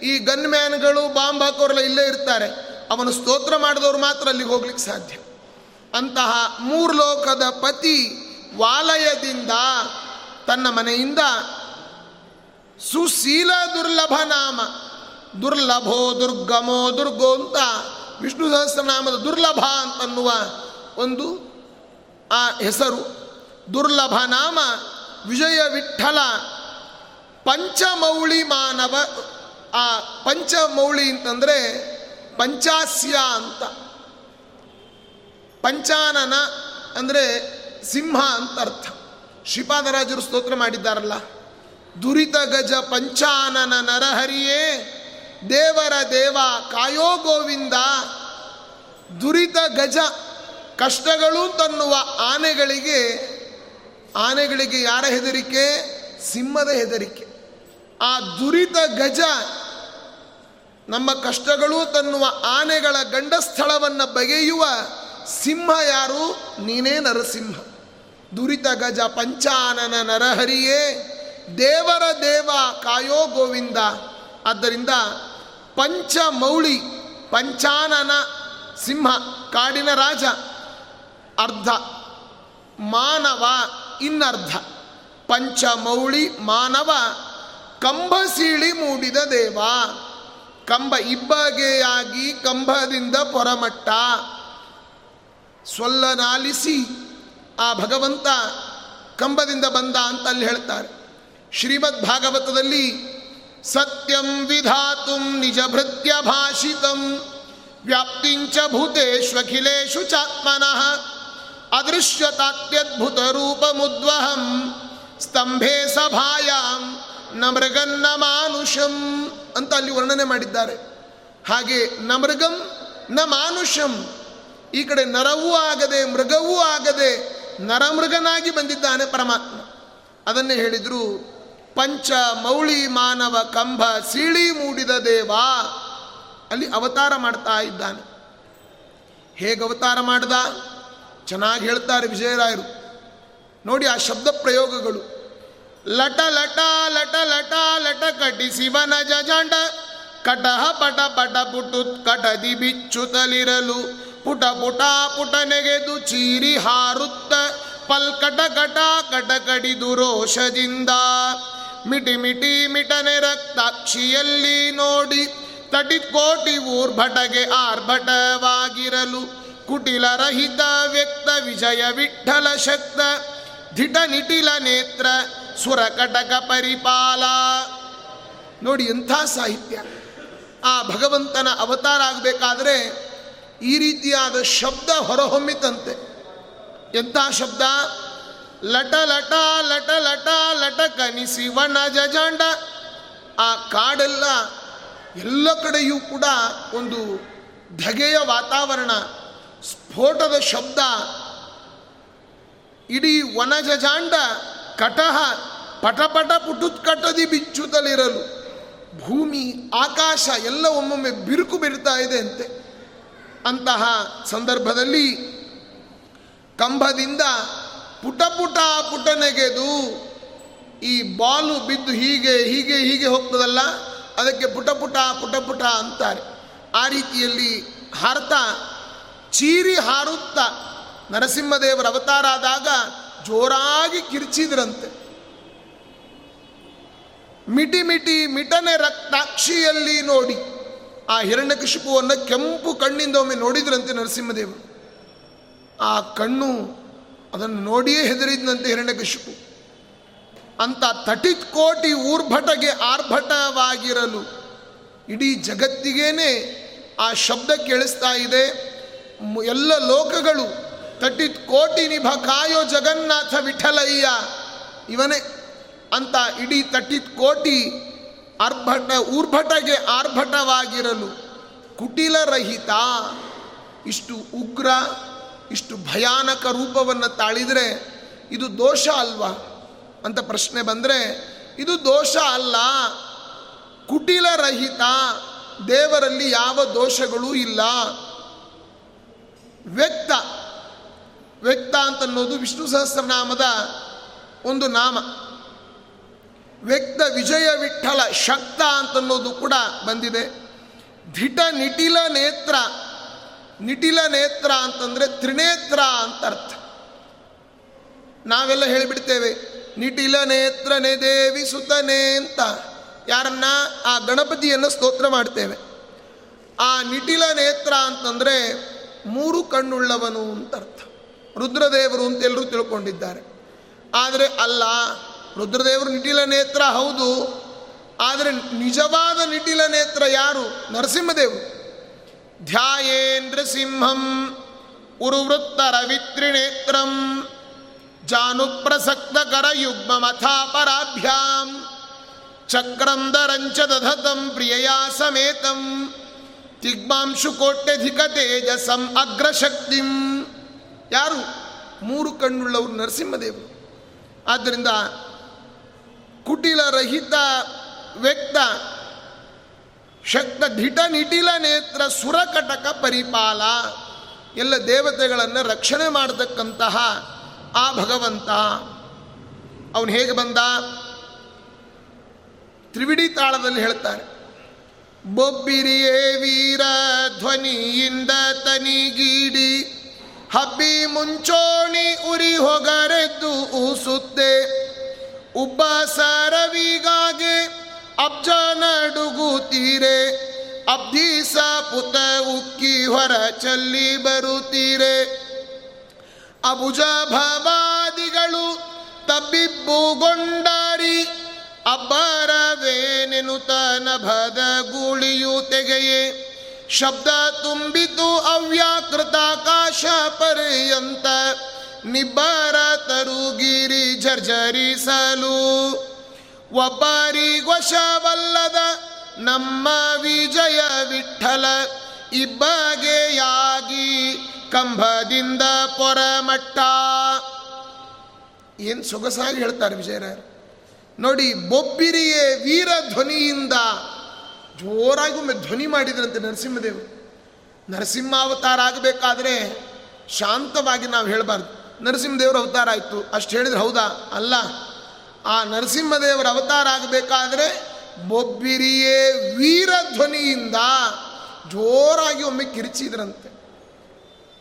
ಈ ಗನ್ ಮ್ಯಾನ್ಗಳು ಬಾಂಬ್ ಹಾಕೋರೆಲ್ಲ ಇಲ್ಲೇ ಇರ್ತಾರೆ. ಅವನು ಸ್ತೋತ್ರ ಮಾಡಿದವರು ಮಾತ್ರ ಅಲ್ಲಿಗೆ ಹೋಗ್ಲಿಕ್ಕೆ ಸಾಧ್ಯ. ಅಂತಹ ಮೂರ್ಲೋಕದ ಪತಿ ವಾಲಯದಿಂದ ತನ್ನ ಮನೆಯಿಂದ ಸುಶೀಲ ದುರ್ಲಭ ನಾಮ, ದುರ್ಲಭೋ ದುರ್ಗಮೋ ದುರ್ಗೋ ಅಂತ ವಿಷ್ಣು ಸಹಸ್ರನಾಮದ ದುರ್ಲಭ ಅಂತನ್ನುವ ಒಂದು ಆ ಹೆಸರು. ದುರ್ಲಭ ನಾಮ ವಿಜಯ ವಿಠಲ ಪಂಚಮೌಳಿ ಮಾನವ, ಆ ಪಂಚಮೌಳಿ ಅಂತಂದರೆ ಪಂಚಾಸ್ಯ ಅಂತ. ಪಂಚಾನನ ಅಂದರೆ ಸಿಂಹ ಅಂತ ಅರ್ಥ. ಶ್ರೀಪಾದರಾಜರು ಸ್ತೋತ್ರ ಮಾಡಿದ್ದಾರಲ್ಲ, ದುರಿತ ಗಜ ಪಂಚಾನನ ನರಹರಿಯೇ, ದೇವರ ದೇವ ಕಾಯೋ ಗೋವಿಂದ, ದುರಿತ ಗಜ ಕಷ್ಟಗಳು ತನ್ನುವ ಆನೆಗಳಿಗೆ ಆನೆಗಳಿಗೆ ಯಾರ ಹೆದರಿಕೆ? ಸಿಂಹದ ಹೆದರಿಕೆ. ಆ ದುರಿತ ಗಜ ನಮ್ಮ ಕಷ್ಟಗಳು ತನ್ನುವ ಆನೆಗಳ ಗಂಡಸ್ಥಳವನ್ನು ಬಗೆಯುವ ಸಿಂಹ ಯಾರು? ನೀನೇ ನರಸಿಂಹ. ದುರಿತ ಗಜ ಪಂಚಾನನ ನರಹರಿಯೇ, ದೇವರ ದೇವ ಕಾಯೋ ಗೋವಿಂದ. ಆದ್ದರಿಂದ ಪಂಚಮೌಳಿ, ಪಂಚಾನನ ಸಿಂಹ, ಕಾಡಿನ ರಾಜ, ಅರ್ಧ, ಮಾನವ ಇನ್ನರ್ಧ. ಪಂಚಮೌಳಿ ಮಾನವ, ಕಂಬಸೀಳಿ ಮೂಡಿದ ದೇವ. ಕಂಬ ಇಬ್ಬಗೆಯಾಗಿ ಕಂಬದಿಂದ ಪೊರಮಟ್ಟ ಸೊಲ್ಲನಾಲಿಸಿ ಆ ಭಗವಂತ ಕಂಬದಿಂದ ಬಂದ ಅಂತ ಅಲ್ಲಿ ಹೇಳ್ತಾರೆ. ಶ್ರೀಮದ್ ಭಾಗವತದಲ್ಲಿ ಸತ್ಯಂ ವಿಧಾತು ನಿಜ ಭೃತ್ಯ ಭಾಷಿತಂ ವ್ಯಾಪ್ತಿಂಚ ಭೂತೇಶ್ವಖಿಲೇಶು ಚಾತ್ಮನಃ ಅದೃಶ್ಯತಾತ್ಯದ್ಭುತ ರೂಪಮುದ್ವಹಂ ಸ್ತಂಭೆ ಸಭಾಯಾಂ ನ ಮೃಗನ್ನ ಮಾನುಷಂ ಅಂತ ಅಲ್ಲಿ ವರ್ಣನೆ ಮಾಡಿದ್ದಾರೆ. ಹಾಗೆ ನ ಮೃಗಂ ನ ಮಾನುಷಂ ಈ ಕಡೆ ನರವೂ ಆಗದೆ ಮೃಗವೂ ಆಗದೆ ನರಮೃಗನಾಗಿ ಬಂದಿದ್ದಾನೆ ಪರಮಾತ್ಮ. ಅದನ್ನೇ ಹೇಳಿದರು, ಪಂಚ ಮೌಳಿ ಮಾನವ ಕಂಬ ಸೀಳಿ ಮೂಡಿದ ದೇವ. ಅಲ್ಲಿ ಅವತಾರ ಮಾಡ್ತಾ ಇದ್ದಾನೆ. ಹೇಗೆ ಅವತಾರ ಮಾಡ್ದ? ಚೆನ್ನಾಗಿ ಹೇಳ್ತಾರೆ ವಿಜಯರಾಯರು. ನೋಡಿ ಆ ಶಬ್ದ ಪ್ರಯೋಗಗಳು. ಲಟ ಲಟ ಲಟ ಲಟ ಲಟ ಕಟಿ ಶಿವನ ಜಜಾಂಡ ಕಟಹ ಪಟ ಪಟ ಪುಟುತ್ ಕಟದಿ ಬಿಚ್ಚುತ್ತಲಿರಲು. ಪುಟ ಪುಟ ಪುಟನೆಗೆದು ಚೀರಿ ಹಾರುತ್ತ ಪಲ್ಕಟ ಕಟ ಕಟ ಕಡಿದು ರೋಷದಿಂದ. ಮಿಟಿ ಮಿಟಿ ಮಿಟನೆ ರಕ್ತಾಕ್ಷಿಯಲ್ಲಿ ನೋಡಿ ಕೋಟಿ ಊರ್ಭಟಗೆ ಆರ್ಭಟವಾಗಿರಲು ಕುಟಿಲ ರಹಿತ ವ್ಯಕ್ತ ವಿಜಯ ವಿಠಲ ಶಕ್ತ ಧಿಟ ನಿಟಿಲ ನೇತ್ರ ಸುರ ಕಟಕ ಪರಿಪಾಲ. ನೋಡಿ ಎಂಥ ಸಾಹಿತ್ಯ. ಆ ಭಗವಂತನ ಅವತಾರ ಆಗಬೇಕಾದ್ರೆ ಈ ರೀತಿಯಾದ ಶಬ್ದ ಹೊರಹೊಮ್ಮಿತಂತೆ. ಎಂಥ ಶಬ್ದ? ಲಟ ಲಟ ಲಟ ಲಟ ಲಟ ಕನಿಸಿ ವಣ ಜಜಾಂಡ ಆ ಕಾಡೆಲ್ಲ ಎಲ್ಲ ಕಡೆಯೂ ಕೂಡ ಒಂದು ಧಗೆಯ ವಾತಾವರಣ, ಸ್ಫೋಟದ ಶಬ್ದ. ಇಡೀ ವನಜಜಾಂಡ ಕಟಹ ಪಟಪಟ ಪುಟುತ್ಕಟದಿ ಬಿಚ್ಚುತ್ತಲಿರಲು. ಭೂಮಿ, ಆಕಾಶ ಎಲ್ಲ ಒಮ್ಮೊಮ್ಮೆ ಬಿರುಕು ಬಿಡ್ತಾ ಇದೆ ಅಂತೆ. ಅಂತಹ ಸಂದರ್ಭದಲ್ಲಿ ಕಂಬದಿಂದ ಪುಟ ಪುಟ ಪುಟ ನೆಗೆದು ಈ ಬಾಲು ಬಿದ್ದು ಹೀಗೆ ಹೀಗೆ ಹೀಗೆ ಹೋಗ್ತದಲ್ಲ, ಅದಕ್ಕೆ ಪುಟ ಪುಟ ಪುಟ ಪುಟ ಅಂತಾರೆ. ಆ ರೀತಿಯಲ್ಲಿ ಹಾರ್ತಾ, ಚೀರಿ ಹಾರುತ್ತ ನರಸಿಂಹದೇವರ ಅವತಾರ ಆದಾಗ ಜೋರಾಗಿ ಕಿರ್ಚಿದ್ರಂತೆ. ಮಿಟಿ ಮಿಟಿ ಮಿಟನೆ ರಕ್ತಾಕ್ಷಿಯಲ್ಲಿ ನೋಡಿ. ಆ ಹಿರಣ್ಯಕಶಿಪುವನ್ನು ಕೆಂಪು ಕಣ್ಣಿಂದ ಒಮ್ಮೆ ನೋಡಿದ್ರಂತೆ ನರಸಿಂಹದೇವರು. ಆ ಕಣ್ಣು ಅದನ್ನು ನೋಡಿಯೇ ಹೆದರಿದ್ನಂತೆ ಹಿರಣ್ಯಕಶಿಪು ಅಂತ ತಟಿತ್ ಕೋಟಿ ಊರ್ಭಟಗೆ ಆರ್ಭಟವಾಗಿರಲು ಇಡೀ ಜಗತ್ತಿಗೇನೆ ಆ ಶಬ್ದ ಕೇಳಿಸ್ತಾ ಇದೆ. ಎಲ್ಲ ಲೋಕಗಳು ತಟಿತ್ ಕೋಟಿ ನಿಭ ಕಾಯೋ ಜಗನ್ನಾಥ ವಿಠಲಯ್ಯ ಇವನೇ ಅಂತ ಇಡೀ ತಟಿತ್ ಕೋಟಿ ಆರ್ಭಟ, ಊರ್ಭಟಗೆ ಆರ್ಭಟವಾಗಿರಲು ಕುಟಿಲರಹಿತ ಇಷ್ಟು ಉಗ್ರ, ಇಷ್ಟು ಭಯಾನಕ ರೂಪವನ್ನು ತಾಳಿದರೆ ಇದು ದೋಷ ಅಲ್ವಾ? ಅಂತ ಪ್ರಶ್ನೆ ಬಂದರೆ, ಇದು ದೋಷ ಅಲ್ಲ. ಕುಟಿಲರಹಿತ ದೇವರಲ್ಲಿ ಯಾವ ದೋಷಗಳೂ ಇಲ್ಲ. ವ್ಯಕ್ತ ವ್ಯಕ್ತ ಅಂತನ್ನೋದು ವಿಷ್ಣು ಸಹಸ್ರನಾಮದ ಒಂದು ನಾಮ. ವ್ಯಕ್ತ ವಿಜಯ ವಿಠಲ ಶಕ್ತ ಅಂತನ್ನೋದು ಕೂಡ ಬಂದಿದೆ. ಧಿಟ ನಿಟಿಲ ನೇತ್ರ ನಿಟಿಲ ನೇತ್ರ ಅಂತಂದರೆ ತ್ರಿನೇತ್ರ ಅಂತ ಅರ್ಥ. ನಾವೆಲ್ಲ ಹೇಳಿಬಿಡ್ತೇವೆ, ನಿಟಿಲ ನೇತ್ರನೆ ದೇವಿ ಸುತನೆ ಅಂತ. ಯಾರನ್ನ? ಆ ಗಣಪತಿಯನ್ನು ಸ್ತೋತ್ರ ಮಾಡ್ತೇವೆ. ಆ ನಿಟಿಲ ನೇತ್ರ ಅಂತಂದರೆ ಮೂರು ಕಣ್ಣುಳ್ಳವನು ಅಂತ ಅರ್ಥ. ರುದ್ರದೇವರು ಅಂತ ಎಲ್ಲರೂ ತಿಳ್ಕೊಂಡಿದ್ದಾರೆ. ಆದರೆ ಅಲ್ಲ ರುದ್ರದೇವರು ನಿಟಿಲ ನೇತ್ರ, ಹೌದು. ಆದರೆ ನಿಜವಾದ ನಿಟಿಲ ನೇತ್ರ ಯಾರು? ನರಸಿಂಹದೇವರು. ಧ್ಯಾಯೇಂದ್ರ ಸಿಂಹಂ ಉರುವೃತ್ತ ರವಿತ್ರಿನೇತ್ರಂ ಜಾನುಪ್ರಸಕ್ತ ಕರಯುಗ್ಮ ಮಥಾಪರಾಭ್ಯಾಂ ಚಕ್ರಂ ದರಂಚ ದಧತಂ ಪ್ರಿಯಯಾ ಸಮೇತಂ ತಿಗ್ಮಾಂಶು ಕೋಟ್ಯಧಿಕ ತೇಜಸಂ ಅಗ್ರಶಕ್ತಿಂ. ಯಾರು? ಮೂರು ಕಣ್ಣುಳ್ಳವರು ನರಸಿಂಹದೇವರು. ಆದ್ದರಿಂದ ಕುಟಿಲ ರಹಿತ ವ್ಯಕ್ತ ಶಕ್ತ ಧಿಟ ನಿಟಿಲ ನೇತ್ರ ಸುರಕಟಕ ಪರಿಪಾಲ. ಎಲ್ಲ ದೇವತೆಗಳನ್ನು ರಕ್ಷಣೆ ಮಾಡತಕ್ಕಂತಹ ಆ ಭಗವಂತ. ಅವನು ಹೇಗೆ ಬಂದ? ತ್ರಿವಿಡಿ ತಾಳದಲ್ಲಿ ಹೇಳ್ತಾರೆ ಬೊಬ್ಬಿರಿಯೇ ವೀರ ಧ್ವನಿಯಿಂದ ತನಿಗೀಡಿ, ಹಬ್ಬಿ ಮುಂಚೋಣಿ ಉರಿ ಹೊಗರೆದ್ದು ಊಸುತ್ತೆ. ಉಬ್ಬ ಸರವಿಗಾಗೆ ಅಬ್ಜ ನಡುಗುತ್ತೀರೆ ಅಬ್ಧೀಸ ಪುತ ಉಕ್ಕಿ ಹೊರ ಚಲ್ಲಿ ಬರುತ್ತೀರೆ. ಅಬುಜ ಭವಾದಿಗಳು ತಬ್ಬಿಬ್ಬುಗೊಂಡಾರಿ ಅಬ್ಬರವೇನೆನುತ ನಭದ ಗೂಳಿಯು ತೆಗೆಯೇ. ಶಬ್ದ ತುಂಬಿತು ಅವ್ಯಾಕೃತಾಕಾಶ ಪರ್ಯಂತ ನಿಬ್ಬರ ತರುಗಿರಿ ಜರ್ಜರಿಸಲು. ಒಬ್ಬರಿಗೊಶವಲ್ಲದ ನಮ್ಮ ವಿಜಯ ವಿಠಲ ಇಬ್ಬಗೆಯಾಗಿ ಕಂಬದಿಂದ ಪೊರಮಟ್ಟ. ಏನು ಸೊಗಸಾಗಿ ಹೇಳ್ತಾರೆ ವಿಜಯರಾಯರು? ನೋಡಿ, ಬೊಬ್ಬಿರಿಯೇ ವೀರ ಧ್ವನಿಯಿಂದ ಜೋರಾಗಿ ಒಮ್ಮೆ ಧ್ವನಿ ಮಾಡಿದ್ರಂತೆ ನರಸಿಂಹದೇವರು. ನರಸಿಂಹಾವತಾರ ಆಗಬೇಕಾದ್ರೆ ಶಾಂತವಾಗಿ ನಾವು ಹೇಳಬಾರ್ದು. ನರಸಿಂಹದೇವರ ಅವತಾರ ಆಯಿತು. ಅಷ್ಟು ಹೇಳಿದ್ರೆ ಹೌದಾ? ಅಲ್ಲ. ಆ ನರಸಿಂಹದೇವರ ಅವತಾರ ಆಗಬೇಕಾದ್ರೆ ಬೊಬ್ಬಿರಿಯೇ ವೀರ ಧ್ವನಿಯಿಂದ ಜೋರಾಗಿ ಒಮ್ಮೆ ಕಿರಿಚಿದ್ರಂತೆ.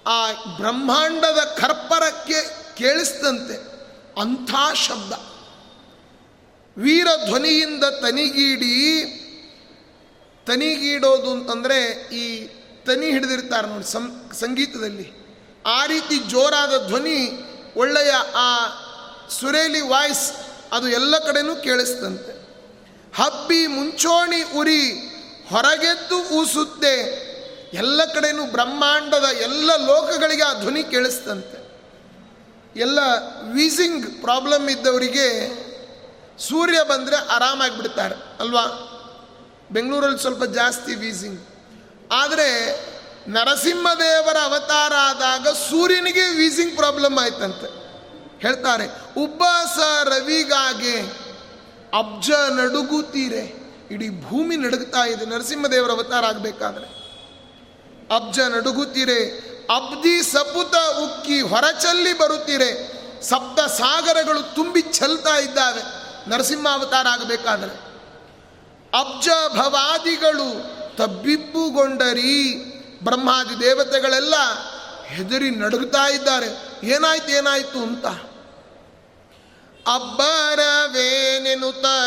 ಆ ಬ್ರಹ್ಮಾಂಡದ ಕರ್ಪರಕ್ಕೆ ಕೇಳಿಸ್ತಂತೆ ಅಂಥ ಶಬ್ದ. ವೀರ ಧ್ವನಿಯಿಂದ ತನಿಗೀಡಿ, ತನಿಗೀಡೋದು ಅಂತಂದರೆ ಈ ತನಿ ಹಿಡಿದಿರ್ತಾರೆ ನೋಡಿ ಸಂಗೀತದಲ್ಲಿ. ಆ ರೀತಿ ಜೋರಾದ ಧ್ವನಿ ಒಳ್ಳೆಯ ಆ ಸುರೇಲಿ ವಾಯ್ಸ್ ಅದು ಎಲ್ಲ ಕಡೆನೂ ಕೇಳಿಸ್ತಂತೆ. ಹಬ್ಬಿ ಮುಂಚೋಣಿ ಉರಿ ಹೊರಗೆದ್ದು ಊಸುತ್ತೆ. ಎಲ್ಲ ಕಡೆನೂ ಬ್ರಹ್ಮಾಂಡದ ಎಲ್ಲ ಲೋಕಗಳಿಗೆ ಆ ಧ್ವನಿ ಕೇಳಿಸ್ತಂತೆ. ಎಲ್ಲ ವೀಸಿಂಗ್ ಪ್ರಾಬ್ಲಮ್ ಇದ್ದವರಿಗೆ ಸೂರ್ಯ ಬಂದರೆ ಆರಾಮಾಗಿಬಿಡ್ತಾರೆ, ಅಲ್ವಾ? ಬೆಂಗಳೂರಲ್ಲಿ ಸ್ವಲ್ಪ ಜಾಸ್ತಿ ವೀಸಿಂಗ್. ಆದರೆ ನರಸಿಂಹದೇವರ ಅವತಾರ ಆದಾಗ ಸೂರ್ಯನಿಗೆ ವೀಸಿಂಗ್ ಪ್ರಾಬ್ಲಮ್ ಆಯ್ತಂತೆ. ಹೇಳ್ತಾರೆ ಉಬ್ಬಾಸ ರವಿಗಾಗೆ ಅಬ್ಜ ನಡುಗುತ್ತೀರೆ. ಇಡೀ ಭೂಮಿ ನಡುಗ್ತಾ ಇದೆ, ನರಸಿಂಹದೇವರ ಅವತಾರ ಆಗಬೇಕಾದ್ರೆ. ಅಬ್ಜ ನಡುಗುತ್ತೀರೆ, ಅಬ್ದಿ ಸಪುತ ಉಕ್ಕಿ ಹೊರಚಲ್ಲಿ ಬರುತ್ತೀರೆ. ಸಪ್ತ ಸಾಗರಗಳು ತುಂಬಿ ಚೆಲ್ತಾ ಇದ್ದಾವೆ. ನರಸಿಂಹ ಅವತಾರ ಆಗಬೇಕಾದ್ರೆ. ಅಬ್ಜ ಭವಾದಿಗಳು ತಬ್ಬಿಬ್ಬುಗೊಂಡರಿ. ಬ್ರಹ್ಮಾದಿ ದೇವತೆಗಳೆಲ್ಲ ಹೆದರಿ ನಡುಗುತ್ತಾ ಇದ್ದಾರೆ. ಏನಾಯ್ತು ಏನಾಯ್ತು ಅಂತ?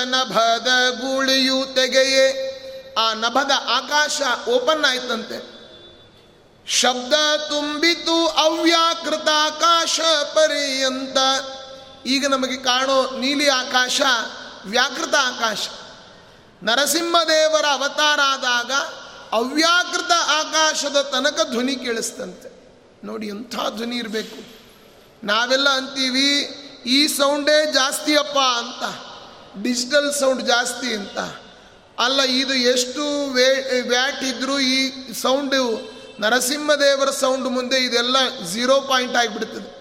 ನಭದ ಗುಳಿಯು ತೆಗೆಯೇ. ಆ ನಭದ ಆಕಾಶ ಓಪನ್ ಆಯ್ತಂತೆ. ಶಬ್ದ ತುಂಬಿತು ಅವ್ಯಾಕೃತ ಆಕಾಶ ಪರ್ಯಂತ. ಈಗ ನಮಗೆ ಕಾಣೋ ನೀಲಿ ಆಕಾಶ ವ್ಯಾಕೃತ ಆಕಾಶ. ನರಸಿಂಹದೇವರ ಅವತಾರ ಆದಾಗ ಅವ್ಯಾಕೃತ ಆಕಾಶದ ತನಕ ಧ್ವನಿ ಕೇಳಿಸ್ತಂತೆ. ನೋಡಿ ಎಂಥ ಧ್ವನಿ ಇರಬೇಕು. ನಾವೆಲ್ಲ ಅಂತೀವಿ, ಈ ಸೌಂಡೇ ಜಾಸ್ತಿ ಅಪ್ಪ ಅಂತ. ಡಿಜಿಟಲ್ ಸೌಂಡ್ ಜಾಸ್ತಿ ಅಂತ. ಅಲ್ಲ, ಇದು ಎಷ್ಟು ವೇ, ವ್ಯಾಟ್ ಇದ್ರೂ ಈ ಸೌಂಡು, ನರಸಿಂಹದೇವರ ಸೌಂಡ್ ಮುಂದೆ ಇದೆಲ್ಲ ಝೀರೋ ಪಾಯಿಂಟ್ ಆಗಿಬಿಡ್ತದೆ.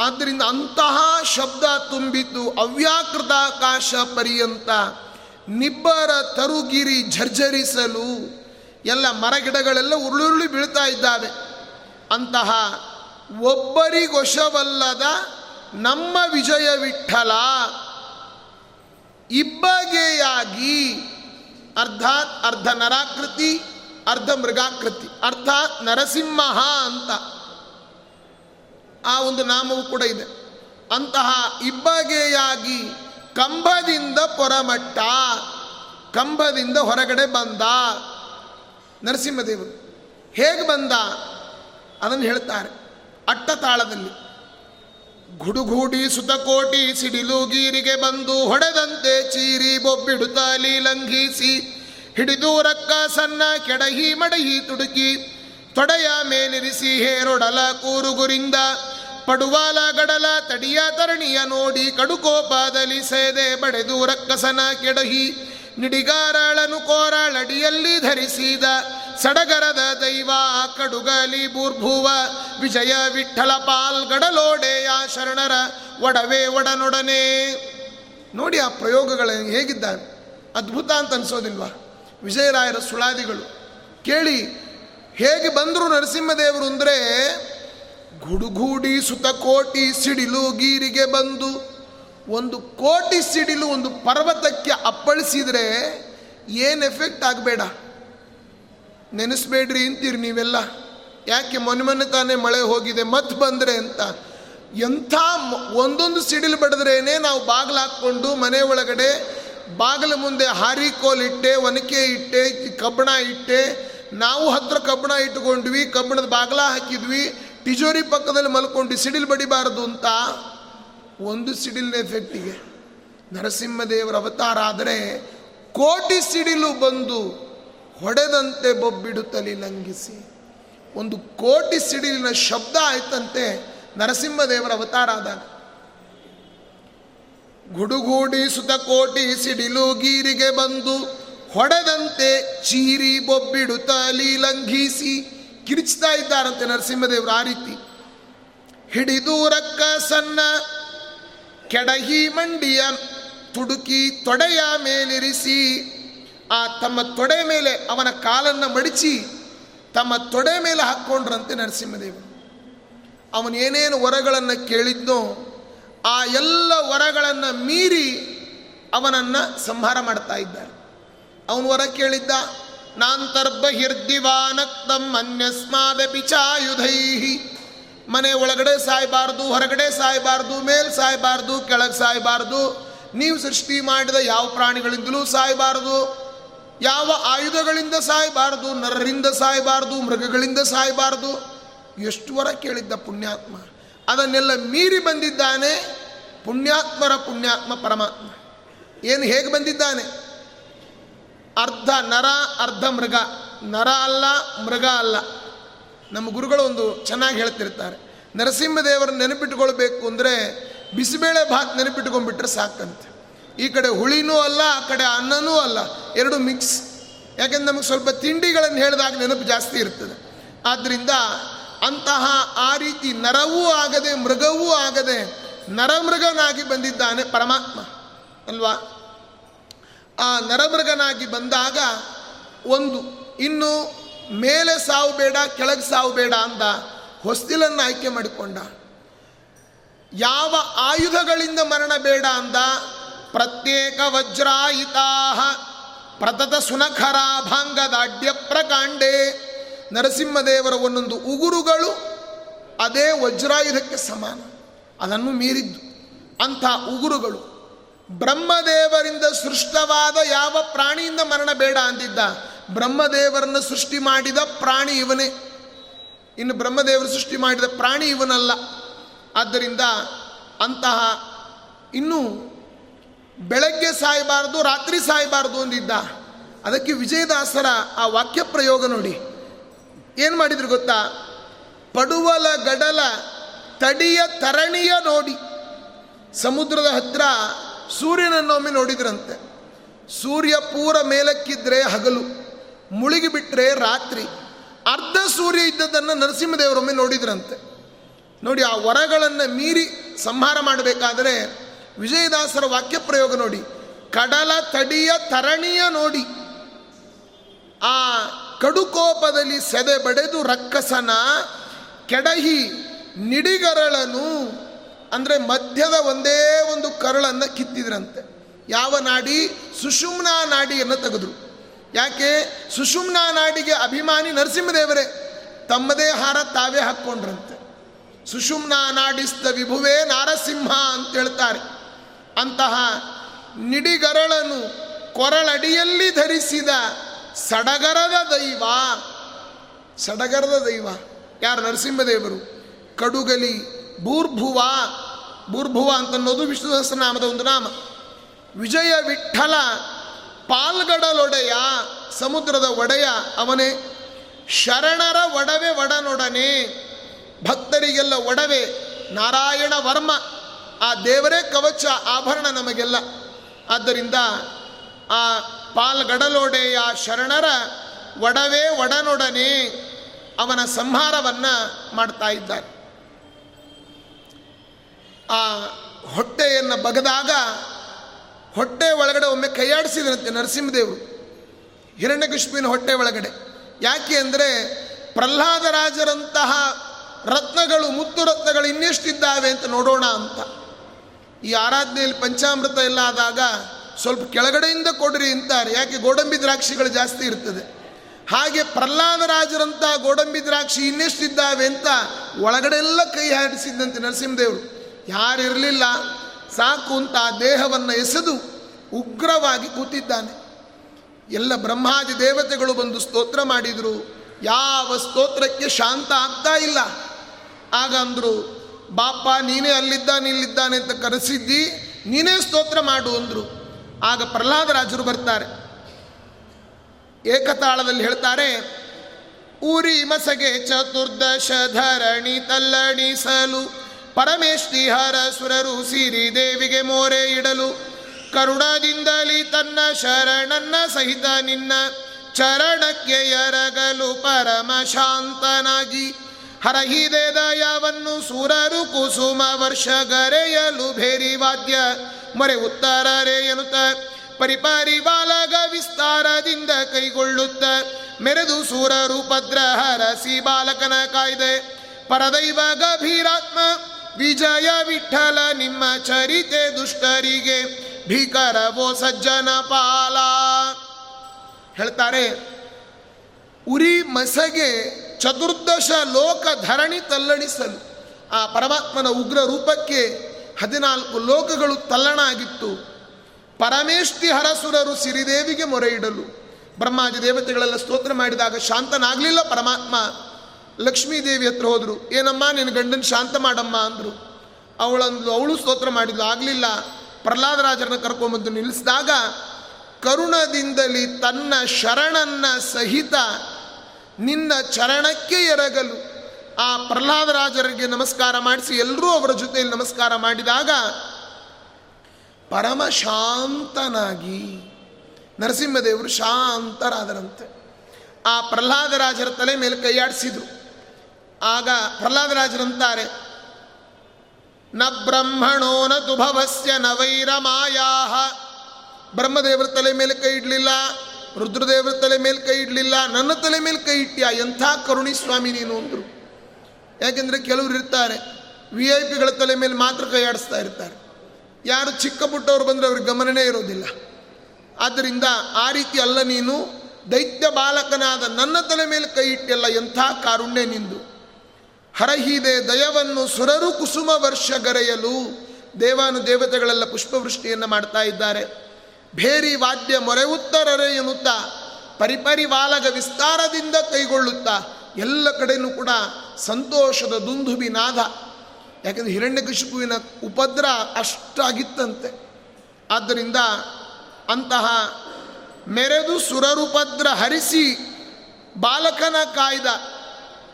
ಆದ್ದರಿಂದ ಅಂತಹ ಶಬ್ದ ತುಂಬಿತು ಅವ್ಯಾಕೃತ ಆಕಾಶ ಪರ್ಯಂತ ನಿಬ್ಬರ ತರುಗಿರಿ ಝರ್ಝರಿಸಲು ಎಲ್ಲ ಮರಗಿಡಗಳೆಲ್ಲ ಉರುಳುರುಳಿ ಬೀಳ್ತಾ ಇದ್ದಾವೆ. ಅಂತಹ ಒಬ್ಬರಿಗೊಶವಲ್ಲದ ನಮ್ಮ ವಿಜಯ ವಿಠಲ ಇಬ್ಬಗೆಯಾಗಿ ಅರ್ಧಾತ್ ಅರ್ಧ ನರಾಕೃತಿ, ಅರ್ಧ ಮೃಗಾಕೃತಿ, ಅರ್ಥಾತ್ ನರಸಿಂಹ ಅಂತ ಆ ಒಂದು ನಾಮವು ಕೂಡ ಇದೆ. ಅಂತಹ ಇಬ್ಬಗೆಯಾಗಿ ಕಂಬದಿಂದ ಪೊರಮಟ್ಟ, ಕಂಬದಿಂದ ಹೊರಗಡೆ ಬಂದ. ನರಸಿಂಹದೇವರು ಹೇಗೆ ಬಂದ? ಅದನ್ನು ಹೇಳ್ತಾರೆ. ಅಟ್ಟತಾಳದಲ್ಲಿ, ಗುಡುಗೂಡಿ ಸುತಕೋಟಿ ಸಿಡಿಲು ಗೀರಿಗೆ ಬಂದು ಹೊಡೆದಂತೆ ಚೀರಿ ಬೊಬ್ಬಿಡುತ್ತಲಿ ಲಂಘಿಸಿ ಹಿಡಿದು ರಕ್ಕ ಸಣ್ಣ ಕೆಡಹಿ ಮಡಹಿ ತುಡುಕಿ, ತೊಡೆಯ ಮೇಲಿರಿಸಿ ಹೇರೊಡಲ ಕೂರುಗುರಿಂದ ಪಡುವಾಲ ಗಡಲ ತಡಿಯ ತರಣಿಯ ನೋಡಿ ಕಡುಕೋಪಾದಲ್ಲಿ ಸೇದೆ ಬಡೆದು ರಕ್ಕಸನ ಕೆಡಹಿ. ನಿಡಿಗಾರಳನು ಕೋರಳಡಿಯಲ್ಲಿ ಧರಿಸಿದ ಸಡಗರದ ದೈವ ಕಡುಗಲಿ ಬೂರ್ಭುವ. ವಿಜಯ ವಿಠಲ ಪಾಲ್ಗಡಲೋಡೆಯ ಶರಣರ ಒಡವೆ ಒಡನೊಡನೆ. ನೋಡಿ ಆ ಪ್ರಯೋಗಗಳ ಹೇಗಿದ್ದಾವೆ? ಅದ್ಭುತ ಅಂತ ಅನ್ಸೋದಿಲ್ವಾ? ವಿಜಯರಾಯರ ಸುಳಾದಿಗಳು. ಕೇಳಿ, ಹೇಗೆ ಬಂದರು ನರಸಿಂಹದೇವರು ಅಂದರೆ ಗುಡುಗೂಡಿ ಸುತ ಕೋಟಿ ಸಿಡಿಲು ಗೀರಿಗೆ ಬಂದು, ಒಂದು ಕೋಟಿ ಸಿಡಿಲು ಒಂದು ಪರ್ವತಕ್ಕೆ ಅಪ್ಪಳಿಸಿದರೆ ಏನು ಎಫೆಕ್ಟ್ ಆಗಬೇಡ. ನೆನೆಸ್ಬೇಡ್ರಿ ಅಂತೀರಿ ನೀವೆಲ್ಲ. ಯಾಕೆ ಮೊನ್ನೆ ಮೊನ್ನೆ ತಾನೇ ಮಳೆ ಹೋಗಿದೆ ಮತ್ತೆ ಬಂದರೆ ಅಂತ. ಎಂಥ ಒಂದೊಂದು ಸಿಡಿಲು ಬಡಿದ್ರೇನೆ ನಾವು ಬಾಗಿಲು ಹಾಕ್ಕೊಂಡು ಮನೆ ಒಳಗಡೆ ಬಾಗಿಲ ಮುಂದೆ ಹಾರಿಕೋಲಿಟ್ಟೆ ಒನಕೆ ಇಟ್ಟೆ, ಕಬ್ಬಣ ಇಟ್ಟೆ, ನಾವು ಹತ್ರ ಕಬ್ಬಣ ಇಟ್ಟುಕೊಂಡ್ವಿ, ಕಬ್ಬಣದ ಬಾಗಿಲ ಹಾಕಿದ್ವಿ ತಿಜೋರಿ ಪಕ್ಕದಲ್ಲಿ ಮಲ್ಕೊಂಡು ಸಿಡಿಲು ಬಡಿಬಾರದು ಅಂತ ಒಂದು ಸಿಡಿಲಿನ ಎಫೆಕ್ಟಿಗೆ ನರಸಿಂಹದೇವರ ಅವತಾರ ಆದರೆ ಕೋಟಿ ಸಿಡಿಲು ಬಂದು ಹೊಡೆದಂತೆ ಬೊಬ್ಬಿಡುತ್ತಲಿ ಲಂಘಿಸಿ. ಒಂದು ಕೋಟಿ ಸಿಡಿಲಿನ ಶಬ್ದ ಆಯ್ತಂತೆ ನರಸಿಂಹದೇವರ ಅವತಾರ ಆದಾಗ. ಗುಡುಗೂಡಿ ಸುತಕೋಟಿ ಸಿಡಿಲು ಗೀರಿಗೆ ಬಂದು ಹೊಡೆದಂತೆ ಚೀರಿ ಬೊಬ್ಬಿಡುತ್ತಲಿ ಲಂಘಿಸಿ. ಕಿರಿಚ್ತಾ ಇದ್ದಾರಂತೆ ನರಸಿಂಹದೇವರು ಆ ರೀತಿ. ಹಿಡಿದು ರಕ್ಕ ಸಣ್ಣ ಕೆಡಹಿ ಮಂಡಿಯ ತುಡುಕಿ ತೊಡೆಯ ಮೇಲಿರಿಸಿ, ಆ ತಮ್ಮ ತೊಡೆ ಮೇಲೆ ಅವನ ಕಾಲನ್ನು ಮಡಿಚಿ, ತಮ್ಮ ತೊಡೆ ಮೇಲೆ ಹಾಕ್ಕೊಂಡ್ರಂತೆ ನರಸಿಂಹದೇವರು. ಅವನು ಏನೇನು ವರಗಳನ್ನು ಕೇಳಿದ್ನೋ, ಆ ಎಲ್ಲ ವರಗಳನ್ನು ಮೀರಿ ಅವನನ್ನು ಸಂಹಾರ ಮಾಡ್ತಾ ಇದ್ದಾರೆ. ಅವನು ವರ ಕೇಳಿದ್ದ? ನಾಂತರ್ಬಹಿರ್ದಿವಾನಕ್ತಂ ಅನ್ಯಸ್ಮಾದಪಿ ಚಾಯುಧೈಹಿ ಮನೆ ಒಳಗಡೆ ಸಾಯಬಾರ್ದು, ಹೊರಗಡೆ ಸಾಯಬಾರ್ದು, ಮೇಲ್ ಸಾಯಬಾರ್ದು, ಕೆಳಗೆ ಸಾಯಬಾರ್ದು, ನೀವು ಸೃಷ್ಟಿ ಮಾಡಿದ ಯಾವ ಪ್ರಾಣಿಗಳಿಂದಲೂ ಸಾಯಬಾರ್ದು. ಯಾವ ಆಯುಧಗಳಿಂದ ಸಾಯಬಾರ್ದು, ನರರಿಂದ ಸಾಯಬಾರ್ದು, ಮೃಗಗಳಿಂದ ಸಾಯಬಾರ್ದು. ಎಷ್ಟು ವರ ಕೇಳಿದ್ದ ಪುಣ್ಯಾತ್ಮ. ಅದನ್ನೆಲ್ಲ ಮೀರಿ ಬಂದಿದ್ದಾನೆ ಪುಣ್ಯಾತ್ಮರ ಪುಣ್ಯಾತ್ಮ ಪರಮಾತ್ಮ. ಏನು ಹೇಗೆ ಬಂದಿದ್ದಾನೆ? ಅರ್ಧ ನರ, ಅರ್ಧ ಮೃಗ. ನರ ಅಲ್ಲ, ಮೃಗ ಅಲ್ಲ. ನಮ್ಮ ಗುರುಗಳು ಒಂದು ಚೆನ್ನಾಗಿ ಹೇಳ್ತಿರ್ತಾರೆ. ನರಸಿಂಹದೇವರನ್ನು ನೆನಪಿಟ್ಕೊಳ್ಬೇಕು ಅಂದರೆ ಬಿಸಿಬೇಳೆ ಭಾತ್ ನೆನಪಿಟ್ಕೊಂಡ್ಬಿಟ್ರೆ ಸಾಕಂತೆ. ಈ ಕಡೆ ಹುಳಿನೂ ಅಲ್ಲ, ಆ ಕಡೆ ಅನ್ನನೂ ಅಲ್ಲ. ಎರಡು ಮಿಕ್ಸ್ ಯಾಕೆಂದ್ರೆ ನಮಗೆ ಸ್ವಲ್ಪ ತಿಂಡಿಗಳನ್ನು ಹೇಳಿದಾಗ ನೆನಪು ಜಾಸ್ತಿ ಇರ್ತದೆ. ಆದ್ದರಿಂದ ಅಂತಹ ಆ ರೀತಿ ನರವೂ ಆಗದೆ, ಮೃಗವೂ ಆಗದೆ ನರಮೃಗನಾಗಿ ಬಂದಿದ್ದಾನೆ ಪರಮಾತ್ಮ. ಅಲ್ವಾ? ಆ ನರಮೃಗನಾಗಿ ಬಂದಾಗ ಒಂದು, ಇನ್ನು ಮೇಲೆ ಸಾವು ಬೇಡ, ಕೆಳಗೆ ಸಾವು ಬೇಡ ಅಂದ ಹೊಸ್ತಿಲನ್ನು ಆಯ್ಕೆ ಮಾಡಿಕೊಂಡ. ಯಾವ ಆಯುಧಗಳಿಂದ ಮರಣ ಬೇಡ ಅಂದ? ಪ್ರತ್ಯೇಕ ವಜ್ರಾಯಿತಾ ಪ್ರತತ ಸುನಖರಾಭಾಂಗದಾಡ್ಯ ಪ್ರಕಾಂಡೆ. ನರಸಿಂಹದೇವರ ಒಂದೊಂದು ಉಗುರುಗಳು ಅದೇ ವಜ್ರಾಯುಧಕ್ಕೆ ಸಮಾನ. ಅದನ್ನು ಮೀರಿದ್ದು ಅಂಥ ಉಗುರುಗಳು. ಬ್ರಹ್ಮದೇವರಿಂದ ಸೃಷ್ಟವಾದ ಯಾವ ಪ್ರಾಣಿಯಿಂದ ಮರಣ ಬೇಡ ಅಂತಿದ್ದ? ಬ್ರಹ್ಮದೇವರನ್ನು ಸೃಷ್ಟಿ ಮಾಡಿದ ಪ್ರಾಣಿ ಇವನೇ. ಇನ್ನು ಬ್ರಹ್ಮದೇವರು ಸೃಷ್ಟಿ ಮಾಡಿದ ಪ್ರಾಣಿ ಇವನಲ್ಲ. ಆದ್ದರಿಂದ ಅಂತಹ ಇನ್ನೂ ಬೆಳಗ್ಗೆ ಸಾಯಬಾರ್ದು, ರಾತ್ರಿ ಸಾಯಬಾರ್ದು ಅಂದಿದ್ದ. ಅದಕ್ಕೆ ವಿಜಯದಾಸರ ಆ ವಾಕ್ಯ ಪ್ರಯೋಗ ನೋಡಿ. ಏನು ಮಾಡಿದ್ರು ಗೊತ್ತಾ? ಪಡುವಲ ಗಡಲ ತಡಿಯ ತರಣಿಯ ನೋಡಿ. ಸಮುದ್ರದ ಹತ್ರ ಸೂರ್ಯನನ್ನೊಮ್ಮೆ ನೋಡಿದ್ರಂತೆ. ಸೂರ್ಯ ಪೂರ ಮೇಲಕ್ಕಿದ್ರೆ ಹಗಲು, ಮುಳುಗಿಬಿಟ್ರೆ ರಾತ್ರಿ. ಅರ್ಧ ಸೂರ್ಯ ಇದ್ದದನ್ನು ನರಸಿಂಹದೇವರೊಮ್ಮೆ ನೋಡಿದ್ರಂತೆ. ನೋಡಿ, ಆ ವರಗಳನ್ನು ಮೀರಿ ಸಂಹಾರ ಮಾಡಬೇಕಾದರೆ ವಿಜಯದಾಸರ ವಾಕ್ಯ ಪ್ರಯೋಗ ನೋಡಿ. ಕಡಲ ತಡಿಯ ತರಣಿಯ ನೋಡಿ. ಆ ಕಡುಕೋಪದಲ್ಲಿ ಸೆದೆ ಬಡೆದು ರಕ್ಕಸನ ಕೆಡಹಿ ನಿಡಿಗರಳನು ಅಂದರೆ ಮಧ್ಯದ ಒಂದೇ ಒಂದು ಕರಳನ್ನು ಕಿತ್ತಿದ್ರಂತೆ. ಯಾವ ನಾಡಿ? ಸುಷುಮ್ನಾ ನಾಡಿಯನ್ನು ತೆಗೆದ್ರು. ಯಾಕೆ? ಸುಷುಮ್ನಾ ನಾಡಿಗೆ ಅಭಿಮಾನಿ ನರಸಿಂಹದೇವರೇ, ತಮ್ಮದೇ ಹಾರ ತಾವೇ ಹಾಕ್ಕೊಂಡ್ರಂತೆ. ಸುಷುಮ್ನಾ ನಾಡಿಸ್ತ ವಿಭುವೇ ನಾರಸಿಂಹ ಅಂತ ಹೇಳ್ತಾರೆ. ಅಂತಹ ನಿಡಿಗರಳನು ಕೊರಳಡಿಯಲ್ಲಿ ಧರಿಸಿದ ಸಡಗರದ ದೈವ ಸಡಗರದ ದೈವ ಯಾರು? ನರಸಿಂಹದೇವರು. ಕಡುಗಲಿ ಭೂರ್ಭುವ ಭೂರ್ಭುವ ಅಂತನ್ನೋದು ವಿಷ್ಣು ಸಹಸ್ರನಾಮದ ಒಂದು ನಾಮ. ವಿಜಯ ವಿಠಲ, ಪಾಲ್ಗಡಲೊಡೆಯ, ಸಮುದ್ರದ ಒಡೆಯ ಅವನೇ. ಶರಣರ ಒಡವೆ ಒಡನೊಡನೆ, ಭಕ್ತರಿಗೆಲ್ಲ ಒಡವೆ. ನಾರಾಯಣ ವರ್ಮ, ಆ ದೇವರೇ ಕವಚ, ಆಭರಣ ನಮಗೆಲ್ಲ. ಆದ್ದರಿಂದ ಆ ಪಾಲ್ಗಡಲೊಡೆಯ ಶರಣರ ಒಡವೆ ಒಡನೊಡನೆ ಅವನ ಸಂಹಾರವನ್ನು ಮಾಡ್ತಾ ಇದ್ದಾರೆ. ಆ ಹೊಟ್ಟೆಯನ್ನು ಬಗದಾಗ ಹೊಟ್ಟೆ ಒಳಗಡೆ ಒಮ್ಮೆ ಕೈಯಾಡಿಸಿದ್ರಂತೆ ನರಸಿಂಹದೇವರು. ಹಿರಣ್ಯಕುಷ್ಮಿನ ಹೊಟ್ಟೆ ಒಳಗಡೆ. ಯಾಕೆ ಅಂದರೆ ಪ್ರಹ್ಲಾದರಾಜರಂತಹ ರತ್ನಗಳು, ಮುತ್ತು ರತ್ನಗಳು ಇನ್ನೆಷ್ಟಿದ್ದಾವೆ ಅಂತ ನೋಡೋಣ ಅಂತ. ಈ ಆರಾಧನೆಯಲ್ಲಿ ಪಂಚಾಮೃತ ಎಲ್ಲ ಆದಾಗ ಸ್ವಲ್ಪ ಕೆಳಗಡೆಯಿಂದ ಕೊಡ್ರಿ ಅಂತಾರೆ. ಯಾಕೆ? ಗೋಡಂಬಿ ದ್ರಾಕ್ಷಿಗಳು ಜಾಸ್ತಿ ಇರ್ತದೆ. ಹಾಗೆ ಪ್ರಹ್ಲಾದರಾಜರಂಥ ಗೋಡಂಬಿ ದ್ರಾಕ್ಷಿ ಇನ್ನೆಷ್ಟಿದ್ದಾವೆ ಅಂತ ಒಳಗಡೆ ಎಲ್ಲ ಕೈ ಹಾಡಿಸಿದ್ದಂತೆ ನರಸಿಂಹದೇವರು. ಯಾರಿರಲಿಲ್ಲ. ಸಾಕು ಅಂತ ಆ ದೇಹವನ್ನು ಎಸೆದು ಉಗ್ರವಾಗಿ ಕೂತಿದ್ದಾನೆ. ಎಲ್ಲ ಬ್ರಹ್ಮಾದಿ ದೇವತೆಗಳು ಬಂದು ಸ್ತೋತ್ರ ಮಾಡಿದರು. ಯಾವ ಸ್ತೋತ್ರಕ್ಕೆ ಶಾಂತ ಆಗ್ತಾ ಇಲ್ಲ. ಆಗ ಅಂದರು ಬಾಪ ನೀನೇ ಅಲ್ಲಿದ್ದಾನೆ, ಇಲ್ಲಿದ್ದಾನೆ ಅಂತ ಕರೆಸಿದ್ದಿ, ನೀನೇ ಸ್ತೋತ್ರ ಮಾಡು ಅಂದರು. ಆಗ ಪ್ರಹ್ಲಾದರಾಜರು ಬರ್ತಾರೆ. ಏಕತಾಳದಲ್ಲಿ ಹೇಳ್ತಾರೆ, ಊರಿ ಮಸಗೆ ಚತುರ್ದಶ ಧರಣಿ ತಲ್ಲಣಿಸಲು ಪರಮೇಶ್ವರಿ ಹರ ಸುರರು ಸಿರಿ ದೇವಿಗೆ ಮೋರೆ ಇಡಲು. ಕರುಣದಿಂದಲಿ ತನ್ನ ಶರಣನ್ನ ಸಹಿತ ನಿನ್ನ ಚರಣಕ್ಕೆ ಎರಗಲು ಪರಮ ಶಾಂತನಾಗಿ. ಹರಹಿದೆ ದಯವನ್ನು ಸುರರು ಕುಸುಮ ವರ್ಷ ಗರೆಯಲು ಭೇರಿ ವಾದ್ಯ. ಮೊರೆ ಉತ್ತರರೆ ಎನ್ನುತ್ತ ಪರಿಪರಿವಾಲಗ ವಿಸ್ತಾರದಿಂದ ಕೈಗೊಳ್ಳುತ್ತ. ಮೆರೆದು ಸೂರರು ಭದ್ರ ಹರಸಿ ಬಾಲಕನ ಕಾಯ್ದೆ. ಪರದೈವ ಗಭೀರಾತ್ಮ ವಿಜಯ ವಿಠಲ ನಿಮ್ಮ ಚರಿತೆ ದುಷ್ಟರಿಗೆ ಭೀಕರವೋ ಸಜ್ಜನ ಪಾಲ. ಹೇಳ್ತಾರೆ, ಉರಿ ಮಸಗೆ ಚತುರ್ದಶ ಲೋಕ ಧರಣಿ ತಲ್ಲಣಿಸಲು. ಆ ಪರಮಾತ್ಮನ ಉಗ್ರ ರೂಪಕ್ಕೆ ಹದಿನಾಲ್ಕು ಲೋಕಗಳು ತಲ್ಲಣಾಗಿತ್ತು. ಹರಸುರರು ಸಿರಿದೇವಿಗೆ ಮೊರೆ ಇಡಲು. ಬ್ರಹ್ಮಾದಿ ದೇವತೆಗಳೆಲ್ಲ ಸ್ತೋತ್ರ ಮಾಡಿದಾಗ ಶಾಂತನಾಗಲಿಲ್ಲ ಪರಮಾತ್ಮ. ಲಕ್ಷ್ಮೀದೇವಿ ಹತ್ರ ಹೋದರು, ಏನಮ್ಮ, ನಿನ್ನ ಗಂಡನ ಶಾಂತ ಮಾಡಮ್ಮ ಅಂದರು. ಅವಳಂದು ಅವಳು ಸ್ತೋತ್ರ ಮಾಡಿದ್ಲು, ಆಗಲಿಲ್ಲ. ಪ್ರಹ್ಲಾದರಾಜರನ್ನ ಕರ್ಕೊಂಬಂದು ನಿಲ್ಲಿಸಿದಾಗ, ಕರುಣದಿಂದಲಿ ತನ್ನ ಶರಣನ್ನ ಸಹಿತ ನಿನ್ನ ಚರಣಕ್ಕೆ ಎರಗಲು. ಆ ಪ್ರಹ್ಲಾದರಾಜರಿಗೆ ನಮಸ್ಕಾರ ಮಾಡಿಸಿ ಎಲ್ಲರೂ ಅವರ ಜೊತೆಯಲ್ಲಿ ನಮಸ್ಕಾರ ಮಾಡಿದಾಗ, ಪರಮ ಶಾಂತನಾಗಿ ನರಸಿಂಹದೇವರು ಶಾಂತರಾದರಂತೆ. ಆ ಪ್ರಹ್ಲಾದರಾಜರ ತಲೆ ಮೇಲೆ ಕೈಯಾಡಿಸಿದ್ರು ಆಗ ಪ್ರಹ್ಲಾದರಾಜರಂತಾರೆ, ನ ಬ್ರಹ್ಮಣೋ ನ ದುಭವಸ್ಯ ನ ವೈರಮಾಯಾ ಬ್ರಹ್ಮದೇವರ ತಲೆ ಮೇಲೆ ಕೈ ಇಡಲಿಲ್ಲ, ರುದ್ರದೇವರ ತಲೆ ಮೇಲೆ ಕೈ ಇಡಲಿಲ್ಲ, ನನ್ನ ತಲೆ ಮೇಲೆ ಕೈ ಇಟ್ಟ್ಯಾ? ಎಂಥ ಕರುಣಿ ಸ್ವಾಮಿ ನೀನು ಅಂದರು. ಯಾಕೆಂದರೆ ಕೆಲವರು ಇರ್ತಾರೆ ವಿ ಐ ಪಿಗಳ ತಲೆ ಮೇಲೆ ಮಾತ್ರ ಕೈ ಆಡಿಸ್ತಾ ಇರ್ತಾರೆ. ಯಾರು ಚಿಕ್ಕ ಪುಟ್ಟವ್ರು ಬಂದರೆ ಅವ್ರಿಗೆ ಗಮನನೇ ಇರೋದಿಲ್ಲ. ಆದ್ದರಿಂದ ಆ ರೀತಿ ಅಲ್ಲ ನೀನು ದೈತ್ಯ ಬಾಲಕನಾದ ನನ್ನ ತಲೆ ಮೇಲೆ ಕೈ ಇಟ್ಟಿಲ್ಲ ಎಂಥ ಕಾರುಣ್ಯ ನಿಂದು. ಹರಹಿದೆ ದಯವನ್ನು ಸುರರು ಕುಸುಮ ವರ್ಷ ಗರೆಯಲು ದೇವಾನು ದೇವತೆಗಳೆಲ್ಲ ಪುಷ್ಪವೃಷ್ಟಿಯನ್ನು ಮಾಡ್ತಾ ಇದ್ದಾರೆ. ಭೇರಿ ವಾದ್ಯ ಮೊರೆ ಎನ್ನುತ್ತಾ ಪರಿಪರಿವಾಲಗ ವಿಸ್ತಾರದಿಂದ ಕೈಗೊಳ್ಳುತ್ತಾ, ಎಲ್ಲ ಕಡೆಯೂ ಕೂಡ ಸಂತೋಷದ ದುಂದುಬಿ ನಾದ. ಯಾಕೆಂದರೆ ಹಿರಣ್ಯಕಶಿಪುವಿನ ಉಪದ್ರ ಅಷ್ಟಾಗಿತ್ತಂತೆ. ಆದ್ದರಿಂದ ಅಂತಹ ಮೆರೆದು ಸುರರುಪದ್ರ ಹರಿಸಿ ಬಾಲಕನ ಕಾಯ್ದ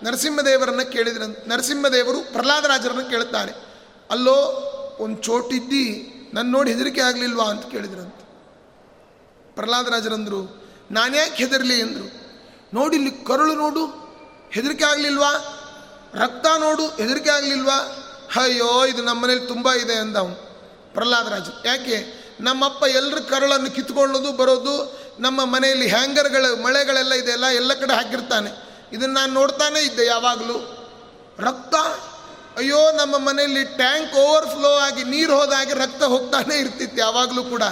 ನರಸಿಂಹದೇವರನ್ನು ಕೇಳಿದ್ರಂತೆ ನರಸಿಂಹದೇವರು ಪ್ರಹ್ಲಾದರಾಜರನ್ನು ಕೇಳುತ್ತಾರೆ. ಅಲ್ಲೋ, ಒಂದು ಚೋಟಿದ್ದಿ ನನ್ನ ನೋಡಿ ಹೆದರಿಕೆ ಆಗಲಿಲ್ವಾ ಅಂತ ಕೇಳಿದ್ರಂತೆ. ಪ್ರಹ್ಲಾದರಾಜರಂದರು ನಾನ್ಯಾಕೆ ಹೆದರ್ಲಿ ಅಂದರು. ನೋಡಿ ಇಲ್ಲಿ ಕರುಳು ನೋಡು, ಹೆದರಿಕೆ ಆಗಲಿಲ್ವಾ? ರಕ್ತ ನೋಡು, ಹೆದರಿಕೆ ಆಗಲಿಲ್ವಾ? ಅಯ್ಯೋ, ಇದು ನಮ್ಮ ಮನೇಲಿ ತುಂಬ ಇದೆ ಅಂದ ಅವನು ಪ್ರಹ್ಲಾದರಾಜ ಯಾಕೆ? ನಮ್ಮಪ್ಪ ಎಲ್ಲರ ಕರುಳನ್ನು ಕಿತ್ಕೊಳ್ಳೋದು, ಬರೋದು, ನಮ್ಮ ಮನೆಯಲ್ಲಿ ಹ್ಯಾಂಗರ್ಗಳು, ಮಳೆಗಳೆಲ್ಲ ಇದೆಯಲ್ಲ, ಎಲ್ಲ ಕಡೆ ಹಾಕಿರ್ತಾನೆ. ಇದನ್ನು ನಾನು ನೋಡ್ತಾನೆ ಇದ್ದೆ ಯಾವಾಗಲೂ. ರಕ್ತ, ಅಯ್ಯೋ, ನಮ್ಮ ಮನೆಯಲ್ಲಿ ಟ್ಯಾಂಕ್ ಓವರ್ಫ್ಲೋ ಆಗಿ ನೀರು ಹೋದಾಗಿ ರಕ್ತ ಹೋಗ್ತಾನೆ ಇರ್ತಿತ್ತು ಯಾವಾಗಲೂ ಕೂಡ.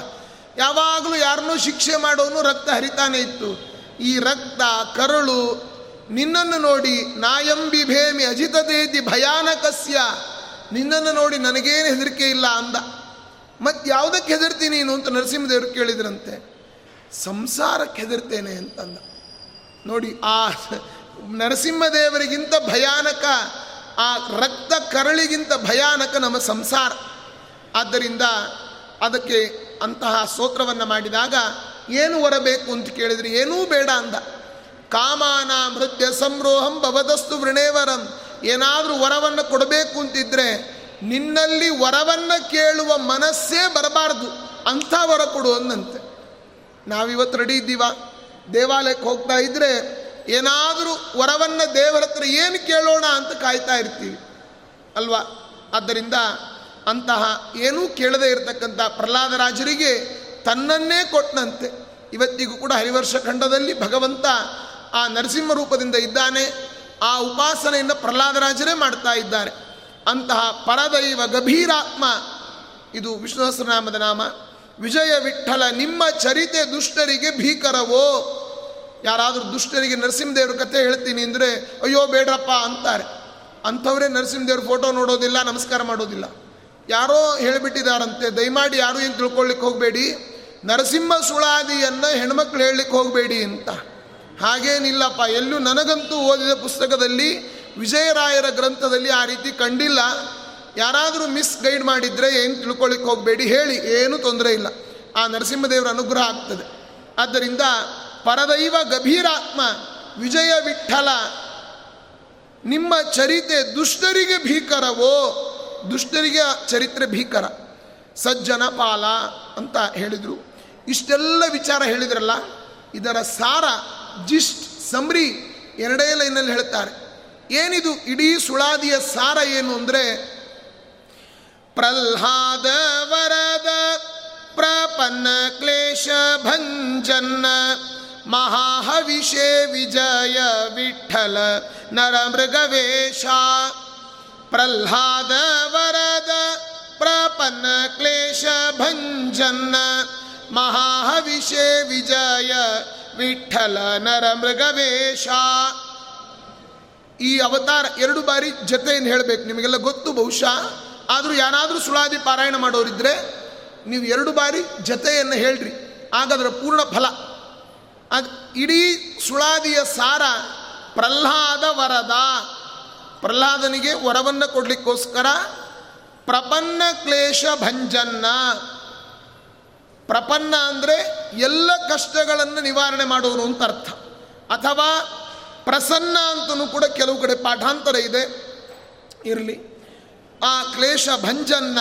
ಯಾವಾಗಲೂ ಯಾರನ್ನೂ ಶಿಕ್ಷೆ ಮಾಡೋನು ರಕ್ತ ಹರಿತಾನೆ ಇತ್ತು. ಈ ರಕ್ತ, ಕರುಳು, ನಿನ್ನನ್ನು ನೋಡಿ ನಾಯಂಬಿ ಭೇಮಿ ಅಜಿತದೇತಿ ಭಯಾನಕಸ್ಯ. ನಿನ್ನನ್ನು ನೋಡಿ ನನಗೇನು ಹೆದರಿಕೆ ಇಲ್ಲ ಅಂದ. ಮತ್ತು ಯಾವುದಕ್ಕೆ ಹೆದರ್ತೀನಿ ನೀನು ಅಂತ ನರಸಿಂಹದೇವರು ಕೇಳಿದ್ರಂತೆ. ಸಂಸಾರಕ್ಕೆ ಹೆದರ್ತೇನೆ ಅಂತಂದ. ನೋಡಿ, ಆ ನರಸಿಂಹದೇವರಿಗಿಂತ ಭಯಾನಕ, ಆ ರಕ್ತ ಕರಳಿಗಿಂತ ಭಯಾನಕ ನಮ್ಮ ಸಂಸಾರ. ಆದ್ದರಿಂದ ಅದಕ್ಕೆ ಅಂತಹ ಸ್ತೋತ್ರವನ್ನು ಮಾಡಿದಾಗ, ಏನು ಹೊರಬೇಕು ಅಂತ ಕೇಳಿದರೆ? ಏನೂ ಬೇಡ ಅಂದ. ಕಾಮಾನ ಮೃತ್ಯ ಸಂರೋಹಂ ಭವದಸ್ತು ವೃಣೇವರಂ. ಏನಾದರೂ ವರವನ್ನು ಕೊಡಬೇಕು ಅಂತಿದ್ರೆ, ನಿನ್ನಲ್ಲಿ ವರವನ್ನು ಕೇಳುವ ಮನಸ್ಸೇ ಬರಬಾರ್ದು. ಅಂಥ ವರ ಕೊಡು ಅಂದಂತೆ ನಾವಿವತ್ತು ರೆಡಿ ಇದ್ದೀವ? ದೇವಾಲಯಕ್ಕೆ ಹೋಗ್ತಾ ಇದ್ದರೆ ಏನಾದರೂ ವರವನ್ನು ದೇವರ ಹತ್ರ ಏನು ಕೇಳೋಣ ಅಂತ ಕಾಯ್ತಾ ಇರ್ತೀವಿ. ಅಲ್ವಾ? ಆದ್ದರಿಂದ ಅಂತಹ ಏನೂ ಕೇಳದೇ ಇರತಕ್ಕಂಥ ಪ್ರಹ್ಲಾದರಾಜರಿಗೆ ತನ್ನನ್ನೇ ಕೊಟ್ಟನಂತೆ ಇವತ್ತಿಗೂ ಕೂಡ ಹರಿವರ್ಷ ಖಂಡದಲ್ಲಿ ಭಗವಂತ ಆ ನರಸಿಂಹ ರೂಪದಿಂದ ಇದ್ದಾನೆ. ಆ ಉಪಾಸನೆಯನ್ನು ಪ್ರಹ್ಲಾದರಾಜರೇ ಮಾಡ್ತಾ ಇದ್ದಾರೆ. ಅಂತಹ ಪರದೈವ ಗಭೀರಾತ್ಮ, ಇದು ವಿಷ್ಣು ಸಹಸ್ರನಾಮದ ನಾಮ, ವಿಜಯ ವಿಠಲ, ನಿಮ್ಮ ಚರಿತೆ ದುಷ್ಟರಿಗೆ ಭೀಕರವೋ? ಯಾರಾದರೂ ದುಷ್ಟರಿಗೆ ನರಸಿಂಹದೇವ್ರ ಕಥೆ ಹೇಳ್ತೀನಿ ಅಂದರೆ, ಅಯ್ಯೋ ಬೇಡ್ರಪ್ಪ ಅಂತಾರೆ. ಅಂಥವರೇ ನರಸಿಂಹದೇವ್ರ ಫೋಟೋ ನೋಡೋದಿಲ್ಲ, ನಮಸ್ಕಾರ ಮಾಡೋದಿಲ್ಲ. ಯಾರೋ ಹೇಳಿಬಿಟ್ಟಿದಾರಂತೆ ದಯಮಾಡಿ ಯಾರು ಏನು ತಿಳ್ಕೊಳ್ಳಿಕ್ಕೆ ಹೋಗಬೇಡಿ, ನರಸಿಂಹ ಸುಳಾದಿಯನ್ನು ಹೆಣ್ಮಕ್ಳು ಹೇಳಲಿಕ್ಕೆ ಹೋಗಬೇಡಿ ಅಂತ. ಹಾಗೇನಿಲ್ಲಪ್ಪ, ಎಲ್ಲೂ ನನಗಂತೂ ಓದಿದ ಪುಸ್ತಕದಲ್ಲಿ ವಿಜಯರಾಯರ ಗ್ರಂಥದಲ್ಲಿ ಆ ರೀತಿ ಕಂಡಿಲ್ಲ. ಯಾರಾದರೂ ಮಿಸ್ ಗೈಡ್ ಮಾಡಿದರೆ ಏನು ತಿಳ್ಕೊಳ್ಳಿಕ್ಕೆ ಹೋಗಬೇಡಿ, ಹೇಳಿ, ಏನೂ ತೊಂದರೆ ಇಲ್ಲ. ಆ ನರಸಿಂಹದೇವರ ಅನುಗ್ರಹ ಆಗ್ತದೆ. ಆದ್ದರಿಂದ ಪರದೈವ ಗಭೀರಾತ್ಮ, ವಿಜಯ ವಿಠಲ. ನಿಮ್ಮ ಚರಿತೆ ದುಷ್ಟರಿಗೆ ಭೀಕರವೋ? ದುಷ್ಟರಿಗೆ ಚರಿತ್ರೆ ಭೀಕರ. ಸಜ್ಜನ ಪಾಲ ಅಂತ ಹೇಳಿದರು. ಇಷ್ಟೆಲ್ಲ ವಿಚಾರ ಹೇಳಿದ್ರಲ್ಲ, ಇದರ ಸಾರ ಜಿಸ್ಟ್ ಸಮ್ರಿ ಎರಡೇ ಲೈನಲ್ಲಿ ಹೇಳ್ತಾರೆ. ಏನಿದು ಇಡೀ ಸುಳಾದಿಯ ಸಾರ ಏನು ಅಂದರೆ, ಪ್ರಹ್ಲಾದ ವರದ ಪ್ರಪನ್ನ ಕ್ಲೇಶ ಭಂಜನ್ನ. ಮಹಾಹವಿಷೇ ವಿಜಯ ವಿಠಲ ನರಮೃಗವೇಶ ಪ್ರಹ್ಲಾದ ವರದ ಪ್ರಪನ್ನ ಕ್ಲೇಶ ಭಂಜನ್ನ ಮಹಾಹವಿಷೇ ವಿಜಯ ವಿಠಲ ನರಮೃಗವೇಶ ಈ ಅವತಾರ ಎರಡು ಬಾರಿ ಜತೆಯನ್ನು ಹೇಳಬೇಕು, ನಿಮಗೆಲ್ಲ ಗೊತ್ತು ಬಹುಶಃ? ಆದರೂ ಯಾರಾದರೂ ಸುಳಾದಿ ಪಾರಾಯಣ ಮಾಡೋರಿದ್ರೆ ನೀವು ಎರಡು ಬಾರಿ ಜತೆಯನ್ನು ಹೇಳ್ರಿ, ಹಾಗಾದ್ರೆ ಪೂರ್ಣ ಫಲ. ಇಡೀ ಸುಳಾದಿಯ ಸಾರ ಪ್ರಹ್ಲಾದ ವರದ. ಪ್ರಹ್ಲಾದನಿಗೆ ವರವನ್ನು ಕೊಡಲಿಕ್ಕೋಸ್ಕರ ಪ್ರಪನ್ನ ಕ್ಲೇಶ ಭಂಜನ್ನ. ಪ್ರಪನ್ನ ಅಂದರೆ ಎಲ್ಲ ಕಷ್ಟಗಳನ್ನು ನಿವಾರಣೆ ಮಾಡುವನು ಅಂತ ಅರ್ಥ. ಅಥವಾ ಪ್ರಸನ್ನ ಅಂತಲೂ ಕೂಡ ಕೆಲವು ಕಡೆ ಪಾಠಾಂತರ ಇದೆ. ಇರಲಿ. ಆ ಕ್ಲೇಶ ಭಂಜನ್ನ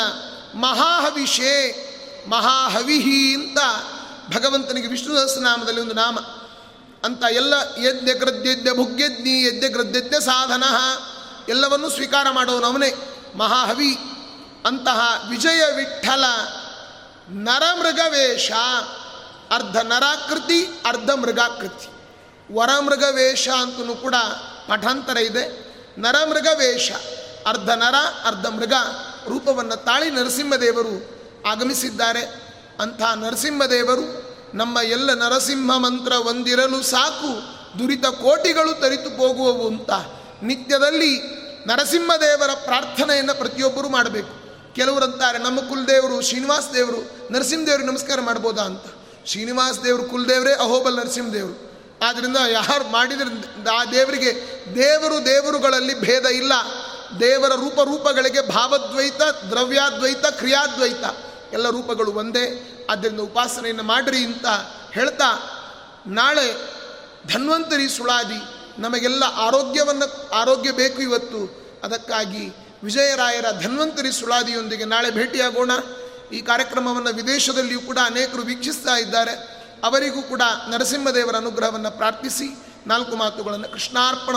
ಮಹಾಹವಿಷೇ ಮಹಾಹವಿಹಿ ಅಂತ ಭಗವಂತನಿಗೆ ವಿಷ್ಣು ಸಹಸ್ರನಾಮದಲ್ಲಿ ಒಂದು ನಾಮ. ಅಂತ ಎಲ್ಲ ಯಜ್ಞ ಕೃದ್ಯಜ್ಞ ಭುಗ್ಯಜ್ಞಿ ಯಜ್ಞ ಕೃದ್ಯಜ್ಞ ಸಾಧನ, ಎಲ್ಲವನ್ನೂ ಸ್ವೀಕಾರ ಮಾಡೋನವನೇ ಮಹಾಹವಿ. ಅಂತಹ ವಿಜಯ ವಿಠಲ ನರಮೃಗವೇಷ. ಅರ್ಧ ನರಾಕೃತಿ, ಅರ್ಧ ಮೃಗಾಕೃತಿ. ವರಮೃಗವೇಷ ಅಂತಲೂ ಕೂಡ ಪಠಾಂತರ ಇದೆ. ನರಮೃಗವೇಷ. ಅರ್ಧ ನರ, ಅರ್ಧ ಮೃಗ ರೂಪವನ್ನು ತಾಳಿ ನರಸಿಂಹದೇವರು ಆಗಮಿಸಿದ್ದಾರೆ. ಅಂಥ ನರಸಿಂಹದೇವರು ನಮ್ಮ ಎಲ್ಲ ನರಸಿಂಹ ಮಂತ್ರ ಒಂದಿರಲು ಸಾಕು. ದುರಿತ ಕೋಟಿಗಳು ತರಿತು ಹೋಗುವವು ಅಂತ. ನಿತ್ಯದಲ್ಲಿ ನರಸಿಂಹದೇವರ ಪ್ರಾರ್ಥನೆಯನ್ನು ಪ್ರತಿಯೊಬ್ಬರು ಮಾಡಬೇಕು. ಕೆಲವರಂತಾರೆ, ನಮ್ಮ ಕುಲದೇವರು ಶ್ರೀನಿವಾಸ ದೇವರು ನರಸಿಂಹದೇವ್ರಿಗೆ ನಮಸ್ಕಾರ ಮಾಡ್ಬೋದಾ ಅಂತ. ಶ್ರೀನಿವಾಸ ದೇವರು ಕುಲದೇವರೇ, ಅಹೋಬಲ್ ನರಸಿಂಹದೇವರು. ಆದ್ದರಿಂದ ಯಾರು ಮಾಡಿದ್ರೆ ಆ ದೇವರಿಗೆ, ದೇವರು ದೇವರುಗಳಲ್ಲಿ ಭೇದ ಇಲ್ಲ. ದೇವರ ರೂಪ ರೂಪಗಳಿಗೆ ಭಾವದ್ವೈತ, ದ್ರವ್ಯಾದ್ವೈತ, ಕ್ರಿಯಾದ್ವೈತ. ಎಲ್ಲ ರೂಪಗಳು ಒಂದೇ. ಆದ್ದರಿಂದ ಉಪಾಸನೆಯನ್ನು ಮಾಡಿರಿ ಅಂತ ಹೇಳ್ತಾ, ನಾಳೆ ಧನ್ವಂತರಿ ಸುಳಾದಿ, ನಮಗೆಲ್ಲ ಆರೋಗ್ಯವನ್ನು, ಆರೋಗ್ಯ ಬೇಕು ಇವತ್ತು. ಅದಕ್ಕಾಗಿ ವಿಜಯರಾಯರ ಧನ್ವಂತರಿ ಸುಳಾದಿಯೊಂದಿಗೆ ನಾಳೆ ಭೇಟಿಯಾಗೋಣ. ಈ ಕಾರ್ಯಕ್ರಮವನ್ನು ವಿದೇಶದಲ್ಲಿಯೂ ಕೂಡ ಅನೇಕರು ವೀಕ್ಷಿಸ್ತಾ ಇದ್ದಾರೆ. ಅವರಿಗೂ ಕೂಡ ನರಸಿಂಹದೇವರ ಅನುಗ್ರಹವನ್ನು ಪ್ರಾರ್ಥಿಸಿ. ನಾಲ್ಕು ಮಾತುಗಳನ್ನು ಕೃಷ್ಣಾರ್ಪಣ